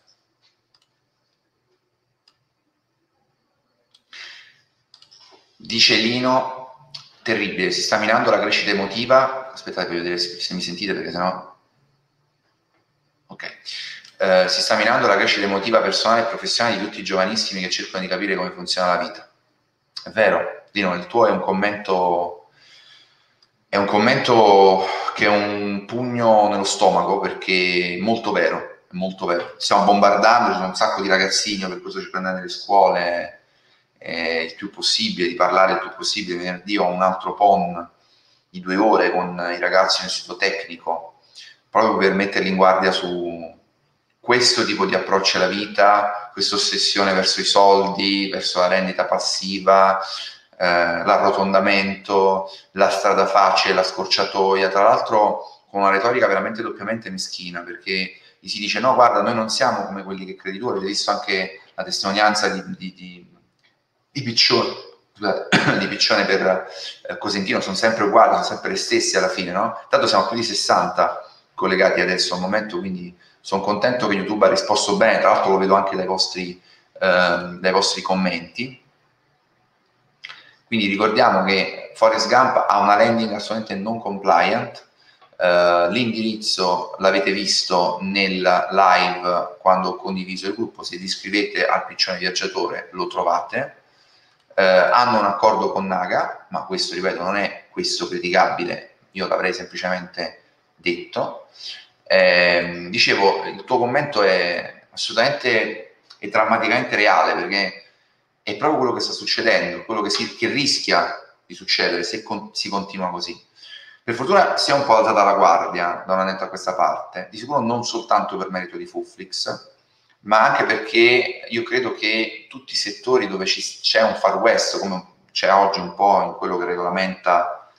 Dice Lino, terribile, si sta minando la crescita emotiva. Aspettate, voglio vedere se mi sentite perché sennò... Ok eh, si sta minando la crescita emotiva personale e professionale di tutti i giovanissimi che cercano di capire come funziona la vita. È vero, Dino, il tuo è un commento, è un commento che è un pugno nello stomaco perché è molto vero, è molto vero. Stiamo bombardando, ci sono un sacco di ragazzini, per questo cerco di nelle scuole eh, il più possibile, di parlare il più possibile. Venerdì ho un altro PON di due ore con i ragazzi nel sito tecnico, proprio per metterli in guardia su questo tipo di approccio alla vita questa ossessione verso i soldi, verso la rendita passiva, eh, l'arrotondamento, la strada facile, la scorciatoia, tra l'altro con una retorica veramente doppiamente meschina, perché gli si dice no, guarda, noi non siamo come quelli che credi tu, avete visto anche la testimonianza di, di, di, di Piccione, [COUGHS] di Piccione per eh, Cosentino, sono sempre uguali, sono sempre le stesse alla fine, no? Tanto siamo più di 60 collegati adesso al momento, quindi sono contento che YouTube ha risposto bene, tra l'altro lo vedo anche dai vostri, eh, dai vostri commenti. Quindi ricordiamo che Forest Gump ha una landing assolutamente non compliant, Uh, l'indirizzo l'avete visto nel live quando ho condiviso il gruppo, se vi iscrivete al piccione viaggiatore lo trovate. Uh, hanno un accordo con Naga, ma questo, ripeto, non è questo criticabile, io l'avrei semplicemente detto. Eh, dicevo, il tuo commento è assolutamente e drammaticamente reale perché è proprio quello che sta succedendo, quello che, si, che rischia di succedere se con, si continua così. Per fortuna si è un po' alzata la guardia da un annetto a questa parte, di sicuro non soltanto per merito di Fuflix, ma anche perché io credo che tutti i settori dove ci, c'è un far west, come c'è oggi un po' in quello che regolamenta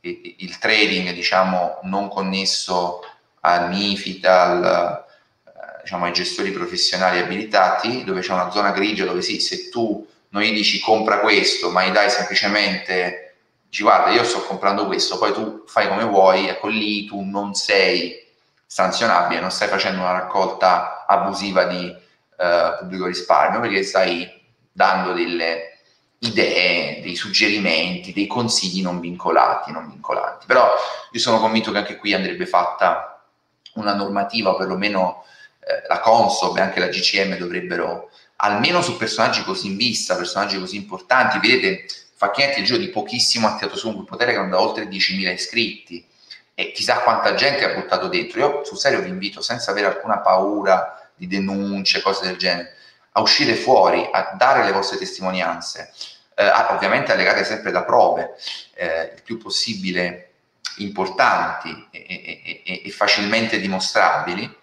il, il trading, diciamo, non connesso al MIFID, al, eh, diciamo, ai gestori professionali abilitati, dove c'è una zona grigia dove sì, se tu non gli dici compra questo, ma gli dai semplicemente dici guarda io sto comprando questo, poi tu fai come vuoi, ecco lì tu non sei sanzionabile, non stai facendo una raccolta abusiva di eh, pubblico risparmio perché stai dando delle idee, dei suggerimenti, dei consigli non vincolati, non vincolanti. Però io sono convinto che anche qui andrebbe fatta una normativa, o perlomeno eh, la Consob e anche la GCM dovrebbero, almeno su personaggi così in vista, personaggi così importanti, vedete, Facchinetti il giro di pochissimo ha tirato su un gruppo Telegram da oltre 10.000 iscritti e chissà quanta gente ha buttato dentro. Io sul serio vi invito, senza avere alcuna paura di denunce, cose del genere, a uscire fuori, a dare le vostre testimonianze, eh, ovviamente allegate sempre da prove, eh, il più possibile importanti e, e, e, e facilmente dimostrabili,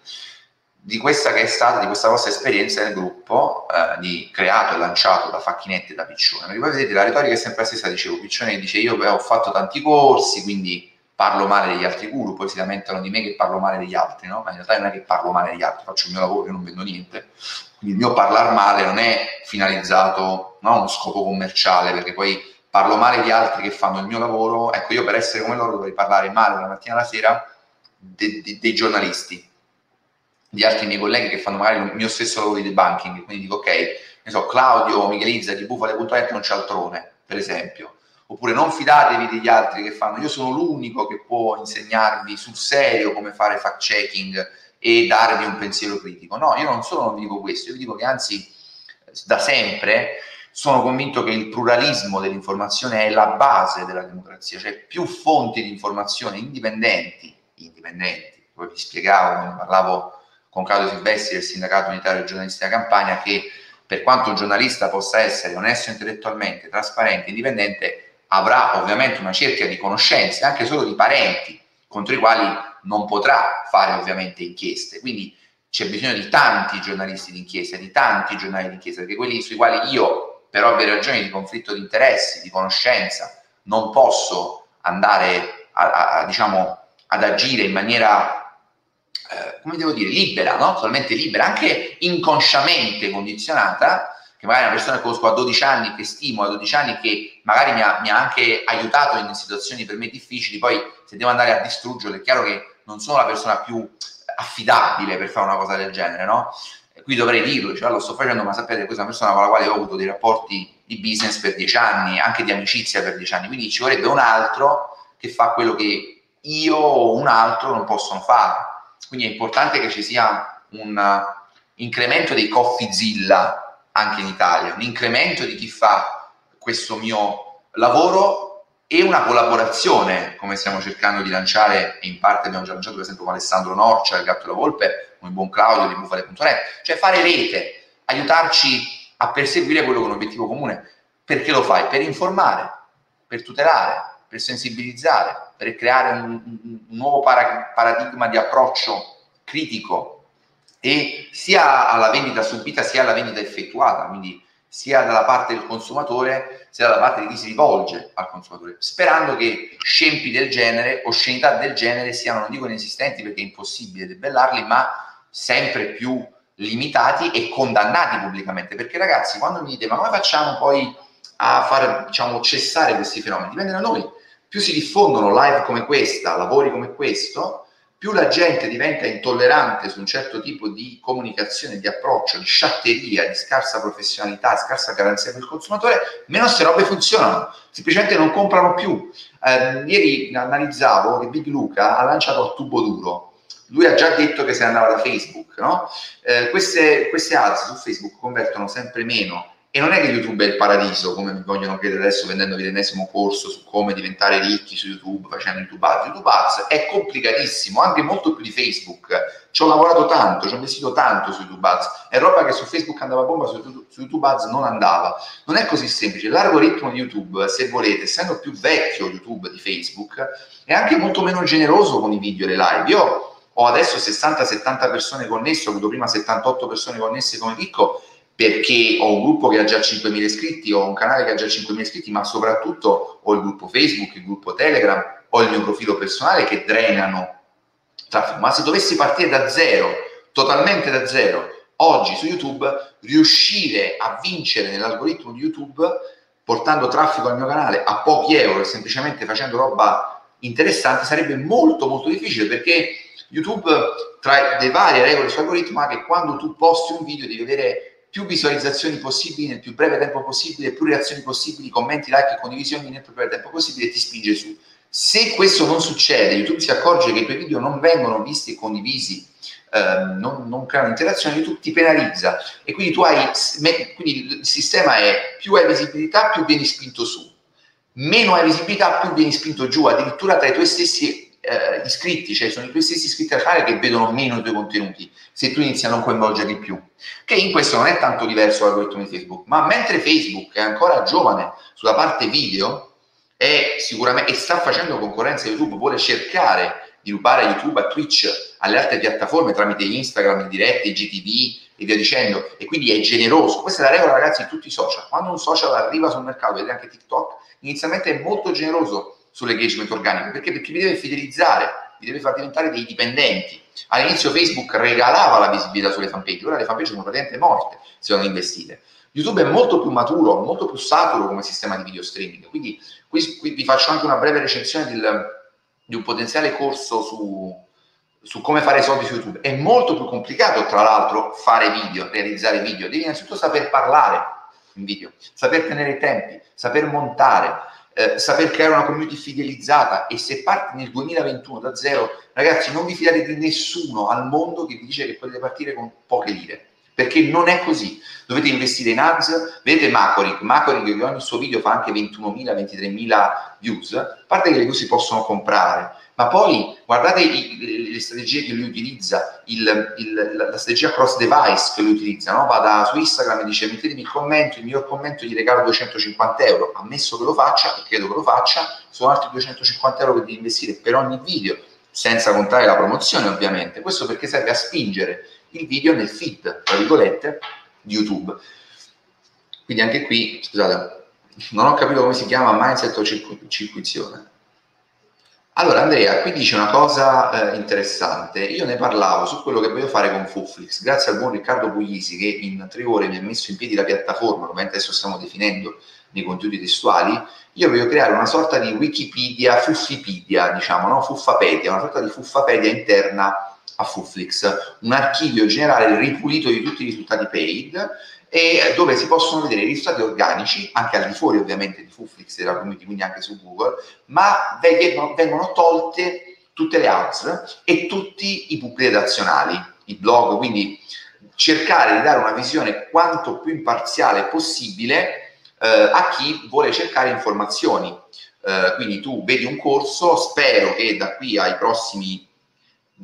di questa che è stata, di questa vostra esperienza nel gruppo, eh, di creato e lanciato da Facchinetti e da Piccione. Perché poi vedete, la retorica è sempre la stessa, dicevo, Piccione dice io beh, ho fatto tanti corsi, quindi parlo male degli altri guru, poi si lamentano di me che parlo male degli altri, no? Ma in realtà non è che parlo male degli altri, faccio il mio lavoro, io non vendo niente. Quindi il mio parlare male non è finalizzato no, a uno scopo commerciale, perché poi parlo male di altri che fanno il mio lavoro, ecco io per essere come loro dovrei parlare male dalla mattina alla sera de- de- dei giornalisti di altri miei colleghi che fanno magari il mio stesso lavoro di debunking, quindi dico ok, ne so, Claudio Michelizza di bufale.net non c'è altrone, per esempio, oppure non fidatevi degli altri che fanno, io sono l'unico che può insegnarvi sul serio come fare fact checking e darvi un pensiero critico. No, io non solo non vi dico questo, io vi dico che anzi da sempre sono convinto che il pluralismo dell'informazione è la base della democrazia, cioè più fonti di informazione indipendenti, indipendenti, poi vi spiegavo, ne parlavo con Claudio Silvestri del Sindacato Unitario Giornalisti della Campania che per quanto un giornalista possa essere onesto intellettualmente, trasparente, indipendente, avrà ovviamente una cerchia di conoscenze, anche solo di parenti, contro i quali non potrà fare ovviamente inchieste. Quindi c'è bisogno di tanti giornalisti d'inchiesta, di tanti giornali d'inchiesta, perché quelli sui quali io, per ovvie ragioni di conflitto di interessi, di conoscenza, non posso andare a, a, a, diciamo, ad agire in maniera eh, come devo dire, libera, no? totalmente libera, anche inconsciamente condizionata, che magari una persona che conosco a 12 anni, che stimo a 12 anni, che magari mi ha, mi ha anche aiutato in situazioni per me difficili, poi se devo andare a distruggerlo è chiaro che non sono la persona più affidabile per fare una cosa del genere, no? Qui dovrei dirlo, cioè, lo sto facendo, ma sapete, questa è una persona con la quale ho avuto dei rapporti di business per dieci anni, anche di amicizia per dieci anni, quindi ci vorrebbe un altro che fa quello che io o un altro non possono fare. Quindi è importante che ci sia un incremento dei coffeezilla anche in Italia, un incremento di chi fa questo mio lavoro e una collaborazione, come stiamo cercando di lanciare, e in parte abbiamo già lanciato per esempio con Alessandro Norcia, il gatto e la volpe, il buon Claudio di bufale.net, cioè fare rete, aiutarci a perseguire quello che è un obiettivo comune. Perché lo fai? Per informare, per tutelare, per sensibilizzare, per creare un, un nuovo para- paradigma di approccio critico e sia alla vendita subita sia alla vendita effettuata, quindi sia dalla parte del consumatore sia dalla parte di chi si rivolge al consumatore, sperando che scempi del genere, oscenità del genere siano, non dico inesistenti perché è impossibile debellarli, ma sempre più limitati e condannati pubblicamente. Perché ragazzi, quando mi dite ma come facciamo poi a far diciamo, cessare questi fenomeni? Dipende da noi. Più si diffondono live come questa, lavori come questo, più la gente diventa intollerante su un certo tipo di comunicazione, di approccio, di sciatteria, di scarsa professionalità, scarsa garanzia per il consumatore, meno queste robe funzionano, semplicemente non comprano più. Eh, ieri analizzavo che Big Luca ha lanciato il tubo duro, lui ha già detto che se ne andava da Facebook, no? eh, queste, queste ads su Facebook convertono sempre meno e non è che YouTube è il paradiso, come mi vogliono credere adesso vendendovi l'ennesimo corso su come diventare ricchi su YouTube, facendo YouTube Ads. YouTube Ads è complicatissimo, anche molto più di Facebook. Ci ho lavorato tanto, ci ho investito tanto su YouTube Ads. È roba che su Facebook andava a bomba, su, YouTube Ads non andava. Non è così semplice. L'algoritmo di YouTube, se volete, essendo più vecchio YouTube di Facebook, è anche molto meno generoso con i video e le live. Io ho adesso 60-70 persone connesse, ho avuto prima 78 persone connesse come picco, perché ho un gruppo che ha già 5.000 iscritti, ho un canale che ha già 5.000 iscritti, ma soprattutto ho il gruppo Facebook, il gruppo Telegram, ho il mio profilo personale che drenano traffico. Ma se dovessi partire da zero, totalmente da zero, oggi su YouTube, riuscire a vincere nell'algoritmo di YouTube portando traffico al mio canale a pochi euro e semplicemente facendo roba interessante sarebbe molto molto difficile perché YouTube tra le varie regole del suo algoritmo ha che quando tu posti un video devi avere più visualizzazioni possibili nel più breve tempo possibile, più reazioni possibili, commenti, like e condivisioni nel più breve tempo possibile e ti spinge su. Se questo non succede, YouTube si accorge che i tuoi video non vengono visti e condivisi, ehm, non, non, creano interazione, YouTube ti penalizza e quindi tu hai, quindi il sistema è più hai visibilità, più vieni spinto su, meno hai visibilità, più vieni spinto giù, addirittura tra i tuoi stessi eh, iscritti, cioè sono i tuoi stessi iscritti al canale che vedono meno i tuoi contenuti, se tu inizi a non coinvolgerli più. Che in questo non è tanto diverso dall'algoritmo di Facebook, ma mentre Facebook è ancora giovane sulla parte video e sicuramente e sta facendo concorrenza a YouTube, vuole cercare di rubare a YouTube, a Twitch, alle altre piattaforme tramite Instagram, dirette, GTV e via dicendo, e quindi è generoso. Questa è la regola, ragazzi, di tutti i social. Quando un social arriva sul mercato, vedete anche TikTok, inizialmente è molto generoso sull'engagement organico. Perché? Perché vi deve fidelizzare, vi deve far diventare dei dipendenti. All'inizio Facebook regalava la visibilità sulle fanpage, ora le fanpage sono praticamente morte se non investite. YouTube è molto più maturo, molto più saturo come sistema di video streaming. Quindi qui, qui vi faccio anche una breve recensione del, di un potenziale corso su, su come fare soldi su YouTube. È molto più complicato, tra l'altro, fare video, realizzare video. Devi innanzitutto saper parlare in video, saper tenere i tempi, saper montare, eh, saper creare una community fidelizzata e se parti nel 2021 da zero, ragazzi, non vi fidate di nessuno al mondo che vi dice che potete partire con poche lire, perché non è così. Dovete investire in ads, vedete Macoring, Macoring che ogni suo video fa anche 21.000, 23.000 views, a parte che le views si possono comprare, ma poi guardate i, le strategie che lui utilizza, il, il, la strategia cross device che lui utilizza, no? va su Instagram e dice mettetemi il commento, il miglior commento gli regalo 250 euro, ammesso che lo faccia, e credo che lo faccia, sono altri 250 euro che devi investire per ogni video, senza contare la promozione ovviamente, questo perché serve a spingere il video nel feed, tra virgolette, di YouTube. Quindi anche qui, scusate, non ho capito come si chiama mindset o circuizione allora Andrea, qui dice una cosa eh, interessante, io ne parlavo su quello che voglio fare con Fuflix, grazie al buon Riccardo Puglisi che in tre ore mi ha messo in piedi la piattaforma, come adesso stiamo definendo nei contenuti testuali, io voglio creare una sorta di Wikipedia, Fuffipedia, diciamo, no? Fuffapedia, una sorta di Fuffapedia interna a Fuflix, un archivio generale ripulito di tutti i risultati paid e dove si possono vedere i risultati organici, anche al di fuori ovviamente di Fuflix e della community, quindi anche su Google, ma vengono, vengono tolte tutte le ads e tutti i pubblici redazionali, i blog, quindi cercare di dare una visione quanto più imparziale possibile eh, a chi vuole cercare informazioni. Eh, quindi tu vedi un corso, spero che da qui ai prossimi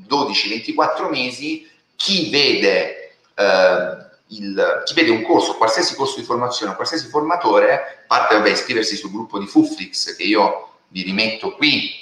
12-24 mesi chi vede eh, il, chi vede un corso, qualsiasi corso di formazione, qualsiasi formatore, parte vabbè iscriversi sul gruppo di Fuflix che io vi rimetto qui.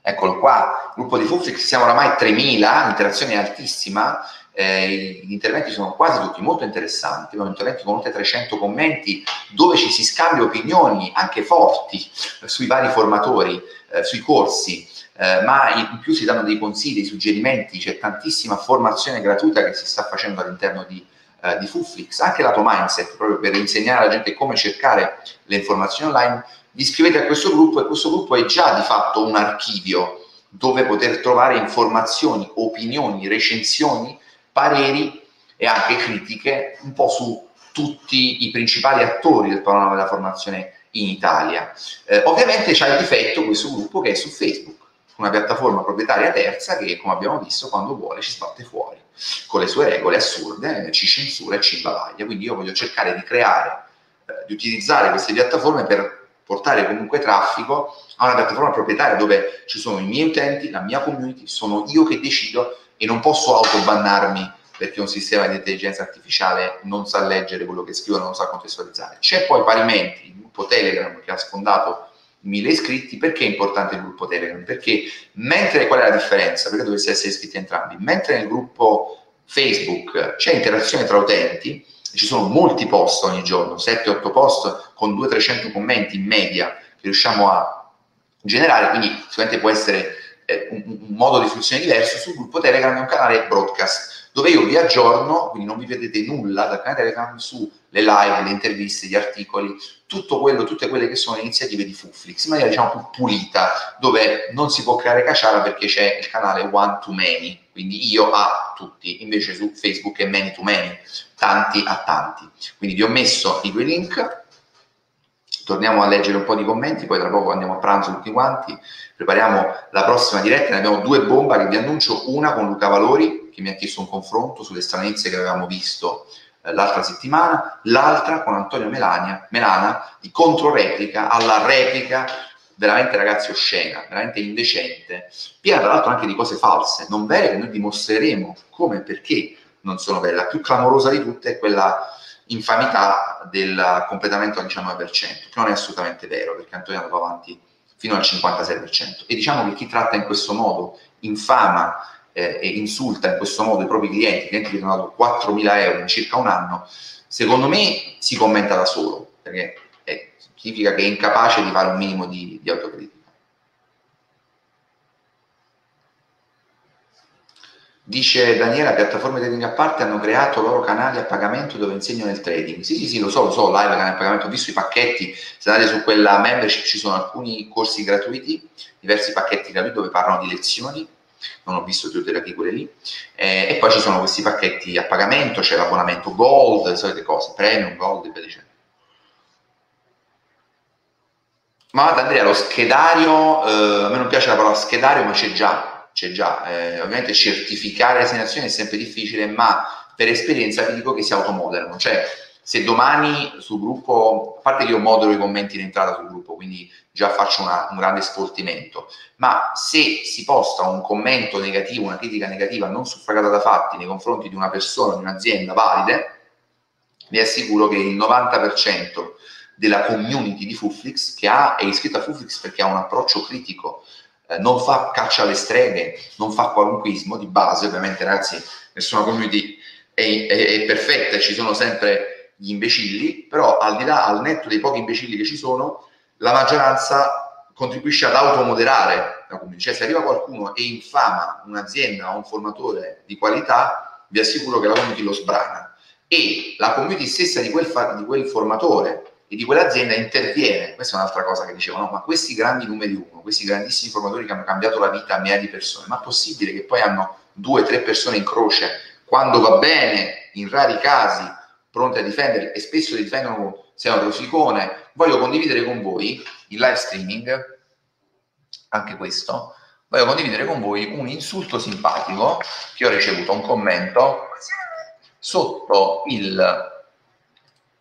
Eccolo qua, gruppo di Fuflix, siamo oramai 3.000, l'interazione è altissima, eh, gli interventi sono quasi tutti molto interessanti, abbiamo interventi con oltre 300 commenti dove ci si scambia opinioni anche forti eh, sui vari formatori, eh, sui corsi, eh, ma in più si danno dei consigli, dei suggerimenti, c'è tantissima formazione gratuita che si sta facendo all'interno di, eh, di Fuflix, anche lato mindset, proprio per insegnare alla gente come cercare le informazioni online, vi iscrivete a questo gruppo e questo gruppo è già di fatto un archivio dove poter trovare informazioni, opinioni, recensioni pareri e anche critiche un po' su tutti i principali attori del panorama della formazione in Italia. Eh, ovviamente c'è il difetto questo gruppo che è su Facebook, una piattaforma proprietaria terza che, come abbiamo visto, quando vuole ci sbatte fuori, con le sue regole assurde, ci censura e ci imbavaglia. Quindi io voglio cercare di creare, eh, di utilizzare queste piattaforme per portare comunque traffico a una piattaforma proprietaria dove ci sono i miei utenti, la mia community, sono io che decido e non posso autobannarmi perché un sistema di intelligenza artificiale non sa leggere quello che scrivo, non sa contestualizzare. C'è poi parimenti il gruppo Telegram che ha sfondato mille iscritti. Perché è importante il gruppo Telegram? Perché mentre, qual è la differenza? Perché dovreste essere iscritti entrambi? Mentre nel gruppo Facebook c'è interazione tra utenti, ci sono molti post ogni giorno, 7-8 post con 200-300 commenti in media che riusciamo a generare, quindi sicuramente può essere eh, un, un, modo di funzione diverso, sul gruppo Telegram è un canale broadcast, dove io vi aggiorno, quindi non vi vedete nulla dal canale Telegram sulle live, le interviste, gli articoli, quello, tutte quelle che sono iniziative di Fuflix, in maniera diciamo più pulita, dove non si può creare caciara perché c'è il canale one to many, quindi io a tutti, invece su Facebook è many to many, tanti a tanti. Quindi vi ho messo i due link, torniamo a leggere un po' di commenti, poi tra poco andiamo a pranzo tutti quanti, prepariamo la prossima diretta, ne abbiamo due bomba che vi annuncio, una con Luca Valori che mi ha chiesto un confronto sulle stranezze che avevamo visto l'altra settimana, l'altra con Antonio Melania, Melana di controreplica alla replica veramente ragazzi oscena, veramente indecente, piena tra l'altro anche di cose false, non vere che noi dimostreremo come e perché non sono vere. La più clamorosa di tutte è quella infamità del completamento al 19%, che non è assolutamente vero, perché Antonio è andato avanti fino al 56%. E diciamo che chi tratta in questo modo, infama eh, e insulta in questo modo i propri clienti, clienti che hanno dato 4.000 euro in circa un anno, secondo me si commenta da solo, perché eh, significa che è incapace di fare un minimo di, di autocritica. Dice Daniela, piattaforme trading a parte hanno creato loro canali a pagamento dove insegnano il trading. Sì, sì, sì, lo so, lo so, live canale a pagamento, ho visto i pacchetti, se andate su quella membership ci sono alcuni corsi gratuiti, diversi pacchetti gratuiti dove parlano di lezioni, non ho visto tutte le quelle lì, eh, e poi ci sono questi pacchetti a pagamento, c'è l'abbonamento gold, le solite cose, premium, gold e via dicendo. Ma Andrea, lo schedario, eh, a me non piace la parola schedario, ma c'è già, c'è già, eh, ovviamente certificare le segnalazioni è sempre difficile, ma per esperienza vi dico che si automoderano, cioè se domani sul gruppo, a parte che io modero i commenti in entrata sul gruppo, quindi già faccio una, un grande sportimento, ma se si posta un commento negativo, una critica negativa non suffragata da fatti nei confronti di una persona, di un'azienda valide, vi assicuro che il 90% della community di Fuflix che ha, è iscritto a Fuflix perché ha un approccio critico eh, non fa caccia alle streghe, non fa qualunquismo di base, ovviamente ragazzi, nessuna community è, è, è perfetta, ci sono sempre gli imbecilli, però al di là, al netto dei pochi imbecilli che ci sono, la maggioranza contribuisce ad automoderare la community, cioè se arriva qualcuno e infama un'azienda o un formatore di qualità, vi assicuro che la community lo sbrana. E la community stessa di quel, fa- di quel formatore e di quell'azienda interviene. Questa è un'altra cosa che dicevano, ma questi grandi numeri uno, questi grandissimi formatori che hanno cambiato la vita a migliaia di persone, ma è possibile che poi hanno due o tre persone in croce, quando va bene, in rari casi, pronti a difendere e spesso difendono se è un rosicone. Voglio condividere con voi il live streaming, anche questo, voglio condividere con voi un insulto simpatico che ho ricevuto, un commento sotto il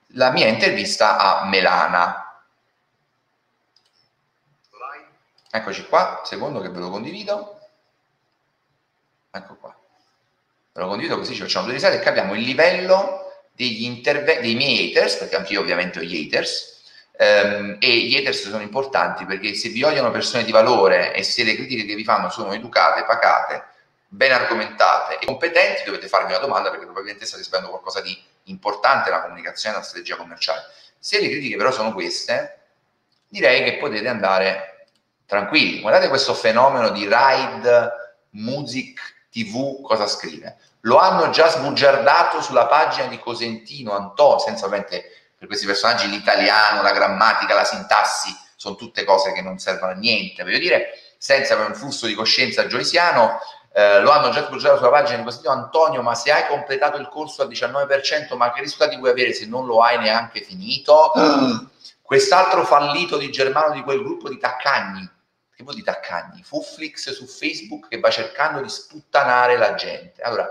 la mia intervista a Melana. Eccoci qua, secondo che ve lo condivido. Ecco qua. Ve lo condivido così ci facciamo due risate e capiamo il livello degli interventi dei miei haters, perché anche io ovviamente ho gli haters, ehm, e gli haters sono importanti perché se vi odiano persone di valore e se le critiche che vi fanno sono educate, pacate, ben argomentate e competenti, dovete farvi una domanda perché probabilmente state sbagliando qualcosa di importante nella comunicazione e nella strategia commerciale. Se le critiche però sono queste, direi che potete andare tranquilli. Guardate questo fenomeno di ride, music, tv, cosa scrive. Lo hanno già sbugiardato sulla pagina di Cosentino, Antonio, senza ovviamente per questi personaggi l'italiano, la grammatica, la sintassi, sono tutte cose che non servono a niente. Voglio dire, senza un flusso di coscienza joysiano, eh, lo hanno già sbugiardato sulla pagina di Cosentino, Antonio, ma se hai completato il corso al 19%, ma che risultati vuoi avere se non lo hai neanche finito? Quest'altro fallito di Germano di quel gruppo di taccagni, che vuol dire taccagni? Fuflix su Facebook che va cercando di sputtanare la gente. Allora,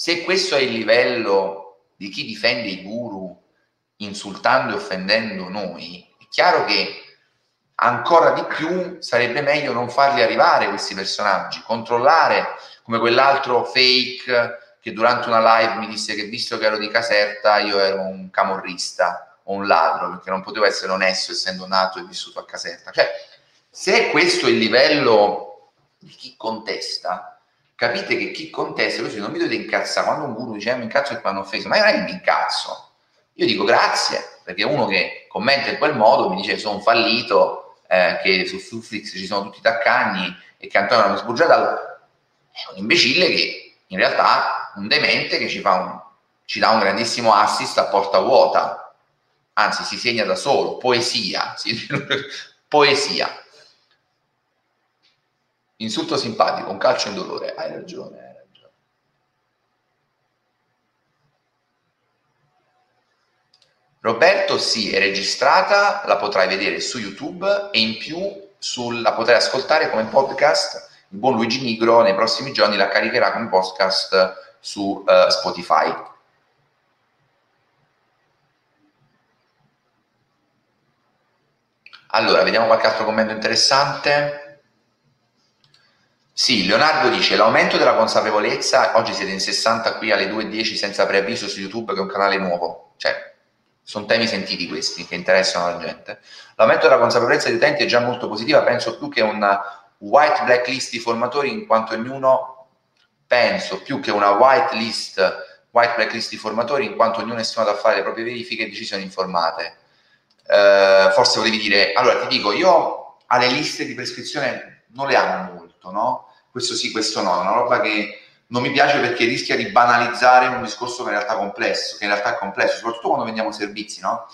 se questo è il livello di chi difende i guru insultando e offendendo noi, è chiaro che ancora di più sarebbe meglio non farli arrivare questi personaggi, controllare come quell'altro fake che durante una live mi disse che visto che ero di Caserta io ero un camorrista o un ladro perché non potevo essere onesto essendo nato e vissuto a Caserta. Cioè, se questo è il livello di chi contesta, capite che chi contesta, così non mi dovete incazzare, quando un guru dice eh, mi incazzo e mi hanno offeso, ma non è che mi incazzo, io dico grazie, perché uno che commenta in quel modo mi dice sono fallito, eh, che su Netflix ci sono tutti i taccagni e che Antonio non mi sbugiata, è un imbecille che in realtà un demente che ci, fa un, ci dà un grandissimo assist a porta vuota, anzi si segna da solo, poesia, [LAUGHS] si, poesia. Insulto simpatico, un calcio in dolore, hai ragione, hai ragione. Roberto sì, è registrata, la potrai vedere su YouTube e in più sul, la potrai ascoltare come podcast. Il buon Luigi Nigro nei prossimi giorni la caricherà come podcast su uh, Spotify. Allora, vediamo qualche altro commento interessante. Sì, Leonardo dice l'aumento della consapevolezza, oggi siete in 60 qui alle 2.10 senza preavviso su YouTube che è un canale nuovo, cioè sono temi sentiti questi che interessano la gente. L'aumento della consapevolezza degli utenti è già molto positiva, penso più che una white blacklist di formatori in quanto ognuno, penso più che una white list, white blacklist di formatori in quanto ognuno è stimato a fare le proprie verifiche e decisioni informate. Uh, forse volevi dire, allora ti dico, io alle liste di prescrizione non le amo molto, no? Questo sì, questo no, è una roba che non mi piace perché rischia di banalizzare un discorso che in realtà è complesso, che in realtà è complesso, soprattutto quando vendiamo servizi, no?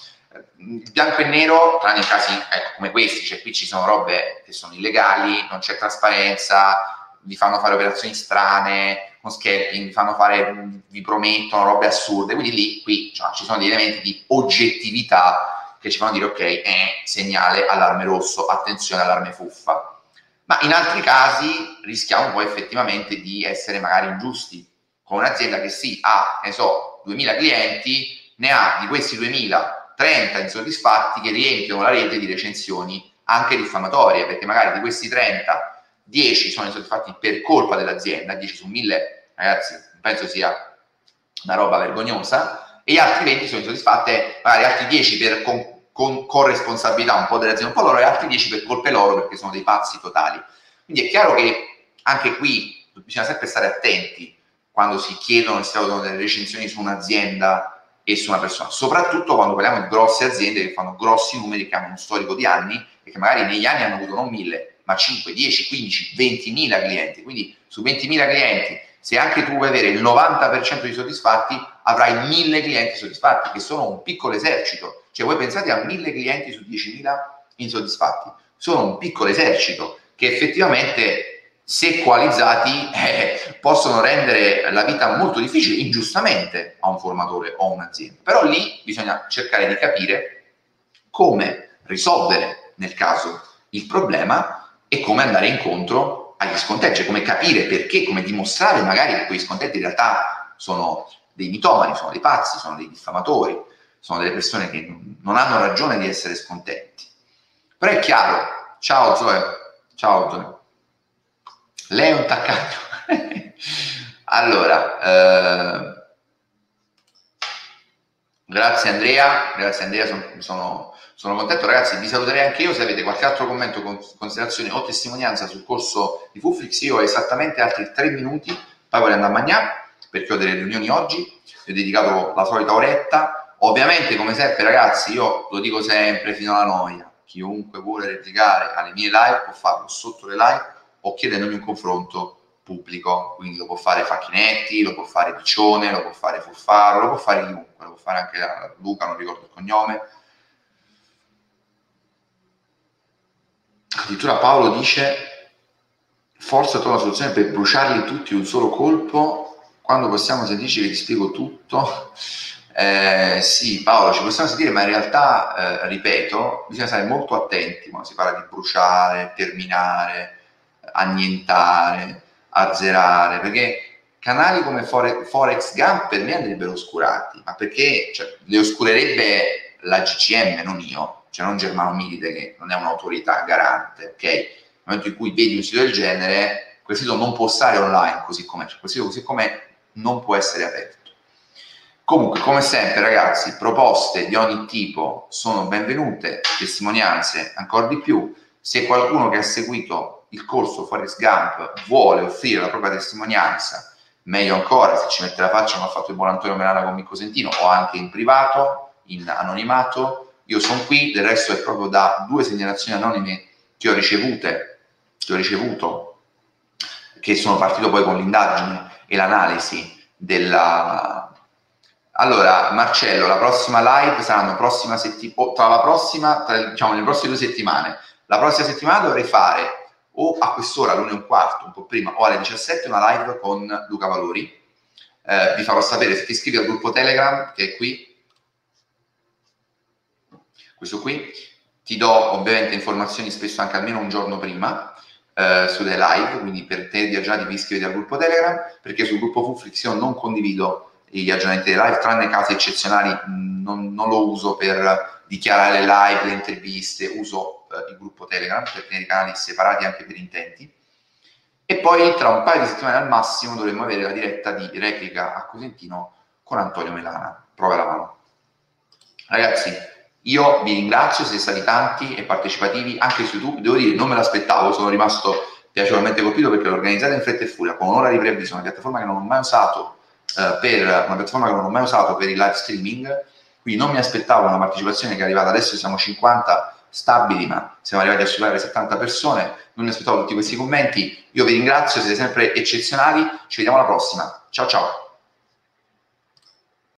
Il bianco e nero, tranne i casi ecco, come questi, cioè qui ci sono robe che sono illegali, non c'è trasparenza, vi fanno fare operazioni strane, con scalping, vi fanno fare, vi promettono robe assurde, quindi lì, qui cioè, ci sono degli elementi di oggettività che ci fanno dire ok, eh, segnale, allarme rosso, attenzione, allarme fuffa ma in altri casi rischiamo poi effettivamente di essere magari ingiusti. Con un'azienda che sì ha, ne so, 2000 clienti, ne ha di questi 2000 30 insoddisfatti che riempiono la rete di recensioni anche diffamatorie, perché magari di questi 30 10 sono insoddisfatti per colpa dell'azienda, 10 su 1000, ragazzi, penso sia una roba vergognosa, e gli altri 20 sono insoddisfatti, magari altri 10 per con, corresponsabilità un po' delle aziende, un po' loro, e altri 10 per colpe loro perché sono dei pazzi totali. Quindi è chiaro che anche qui bisogna sempre stare attenti quando si chiedono e si chiedono delle recensioni su un'azienda e su una persona, soprattutto quando parliamo di grosse aziende che fanno grossi numeri, che hanno uno storico di anni e che magari negli anni hanno avuto non 1000, ma 5, 10, 15, 20 mila clienti. Quindi su 20 mila clienti, se anche tu vuoi avere il 90% di soddisfatti, avrai 1000 clienti soddisfatti, che sono un piccolo esercito cioè voi pensate a 1000 clienti su 10.000 insoddisfatti, sono un piccolo esercito che effettivamente se coalizzati [LAUGHS] eh, possono rendere la vita molto difficile ingiustamente a un formatore o a un'azienda. Però lì bisogna cercare di capire come risolvere nel caso il problema e come andare incontro agli scontenti, cioè come capire perché, come dimostrare magari che quegli scontenti in realtà sono dei mitomani, sono dei pazzi, sono dei diffamatori, sono delle persone che non hanno ragione di essere scontenti. Però è chiaro, ciao Zoe, ciao Zoe, lei è un taccagno. [LAUGHS] allora, eh, grazie Andrea, grazie Andrea, sono, sono, Sono contento ragazzi, vi saluterei anche io se avete qualche altro commento, considerazione o testimonianza sul corso di Fuflix, io ho esattamente altri tre minuti, poi voglio andare a mangiare perché ho delle riunioni oggi, vi ho dedicato la solita oretta, ovviamente come sempre ragazzi io lo dico sempre fino alla noia, chiunque vuole replicare alle mie live può farlo sotto le live o chiedendomi un confronto pubblico, quindi lo può fare Facchinetti, lo può fare Piccione, lo può fare Fuffaro, lo può fare chiunque, lo può fare anche Luca, non ricordo il cognome, addirittura Paolo dice forse trovo una soluzione per bruciarli tutti un solo colpo quando possiamo sentirci che ti spiego tutto eh, sì Paolo ci possiamo sentire ma in realtà eh, ripeto bisogna stare molto attenti quando si parla di bruciare terminare annientare azzerare perché canali come Forex Gump per me andrebbero oscurati ma perché cioè, le oscurerebbe la GCM non io cioè non Germano Milite che non è un'autorità garante, ok? Nel momento in cui vedi un sito del genere, quel sito non può stare online così com'è, cioè quel sito così com'è non può essere aperto. Comunque, come sempre, ragazzi, proposte di ogni tipo sono benvenute, testimonianze ancora di più. Se qualcuno che ha seguito il corso Forest Gump vuole offrire la propria testimonianza, meglio ancora se ci mette la faccia come ha fatto il buon Antonio Melana con Micco Sentino o anche in privato, in anonimato, io sono qui, del resto è proprio da due segnalazioni anonime che ho ricevute, che ho ricevuto, che sono partito poi con l'indagine e l'analisi della... Allora, Marcello, la prossima live saranno prossima settimana, tra la prossima, tra, diciamo, nelle prossime due settimane. La prossima settimana dovrei fare o a quest'ora, alle 1 e un quarto, un po' prima, o alle 17, una live con Luca Valori. Eh, vi farò sapere se ti iscrivi al gruppo Telegram, che è qui, questo qui. Ti do ovviamente informazioni spesso anche almeno un giorno prima eh, sulle live, quindi per te di aggiornati vi iscrivete al gruppo Telegram, perché sul gruppo Fuflix io non condivido gli aggiornamenti delle live, tranne casi eccezionali non, non, lo uso per dichiarare le live, le interviste, uso eh, il gruppo Telegram per tenere i canali separati anche per intenti. E poi tra un paio di settimane al massimo dovremmo avere la diretta di replica a Cosentino con Antonio Melana. Prova la mano. Ragazzi, io vi ringrazio, siete stati tanti e partecipativi anche su YouTube. Devo dire, non me l'aspettavo, sono rimasto piacevolmente colpito perché l'ho organizzata in fretta e furia con un'ora di preavviso, una piattaforma che non ho mai usato eh, per una piattaforma che non ho mai usato per il live streaming. Quindi non mi aspettavo una partecipazione che è arrivata adesso, siamo 50 stabili, ma siamo arrivati a superare 70 persone. Non mi aspettavo tutti questi commenti. Io vi ringrazio, siete sempre eccezionali. Ci vediamo alla prossima. Ciao ciao.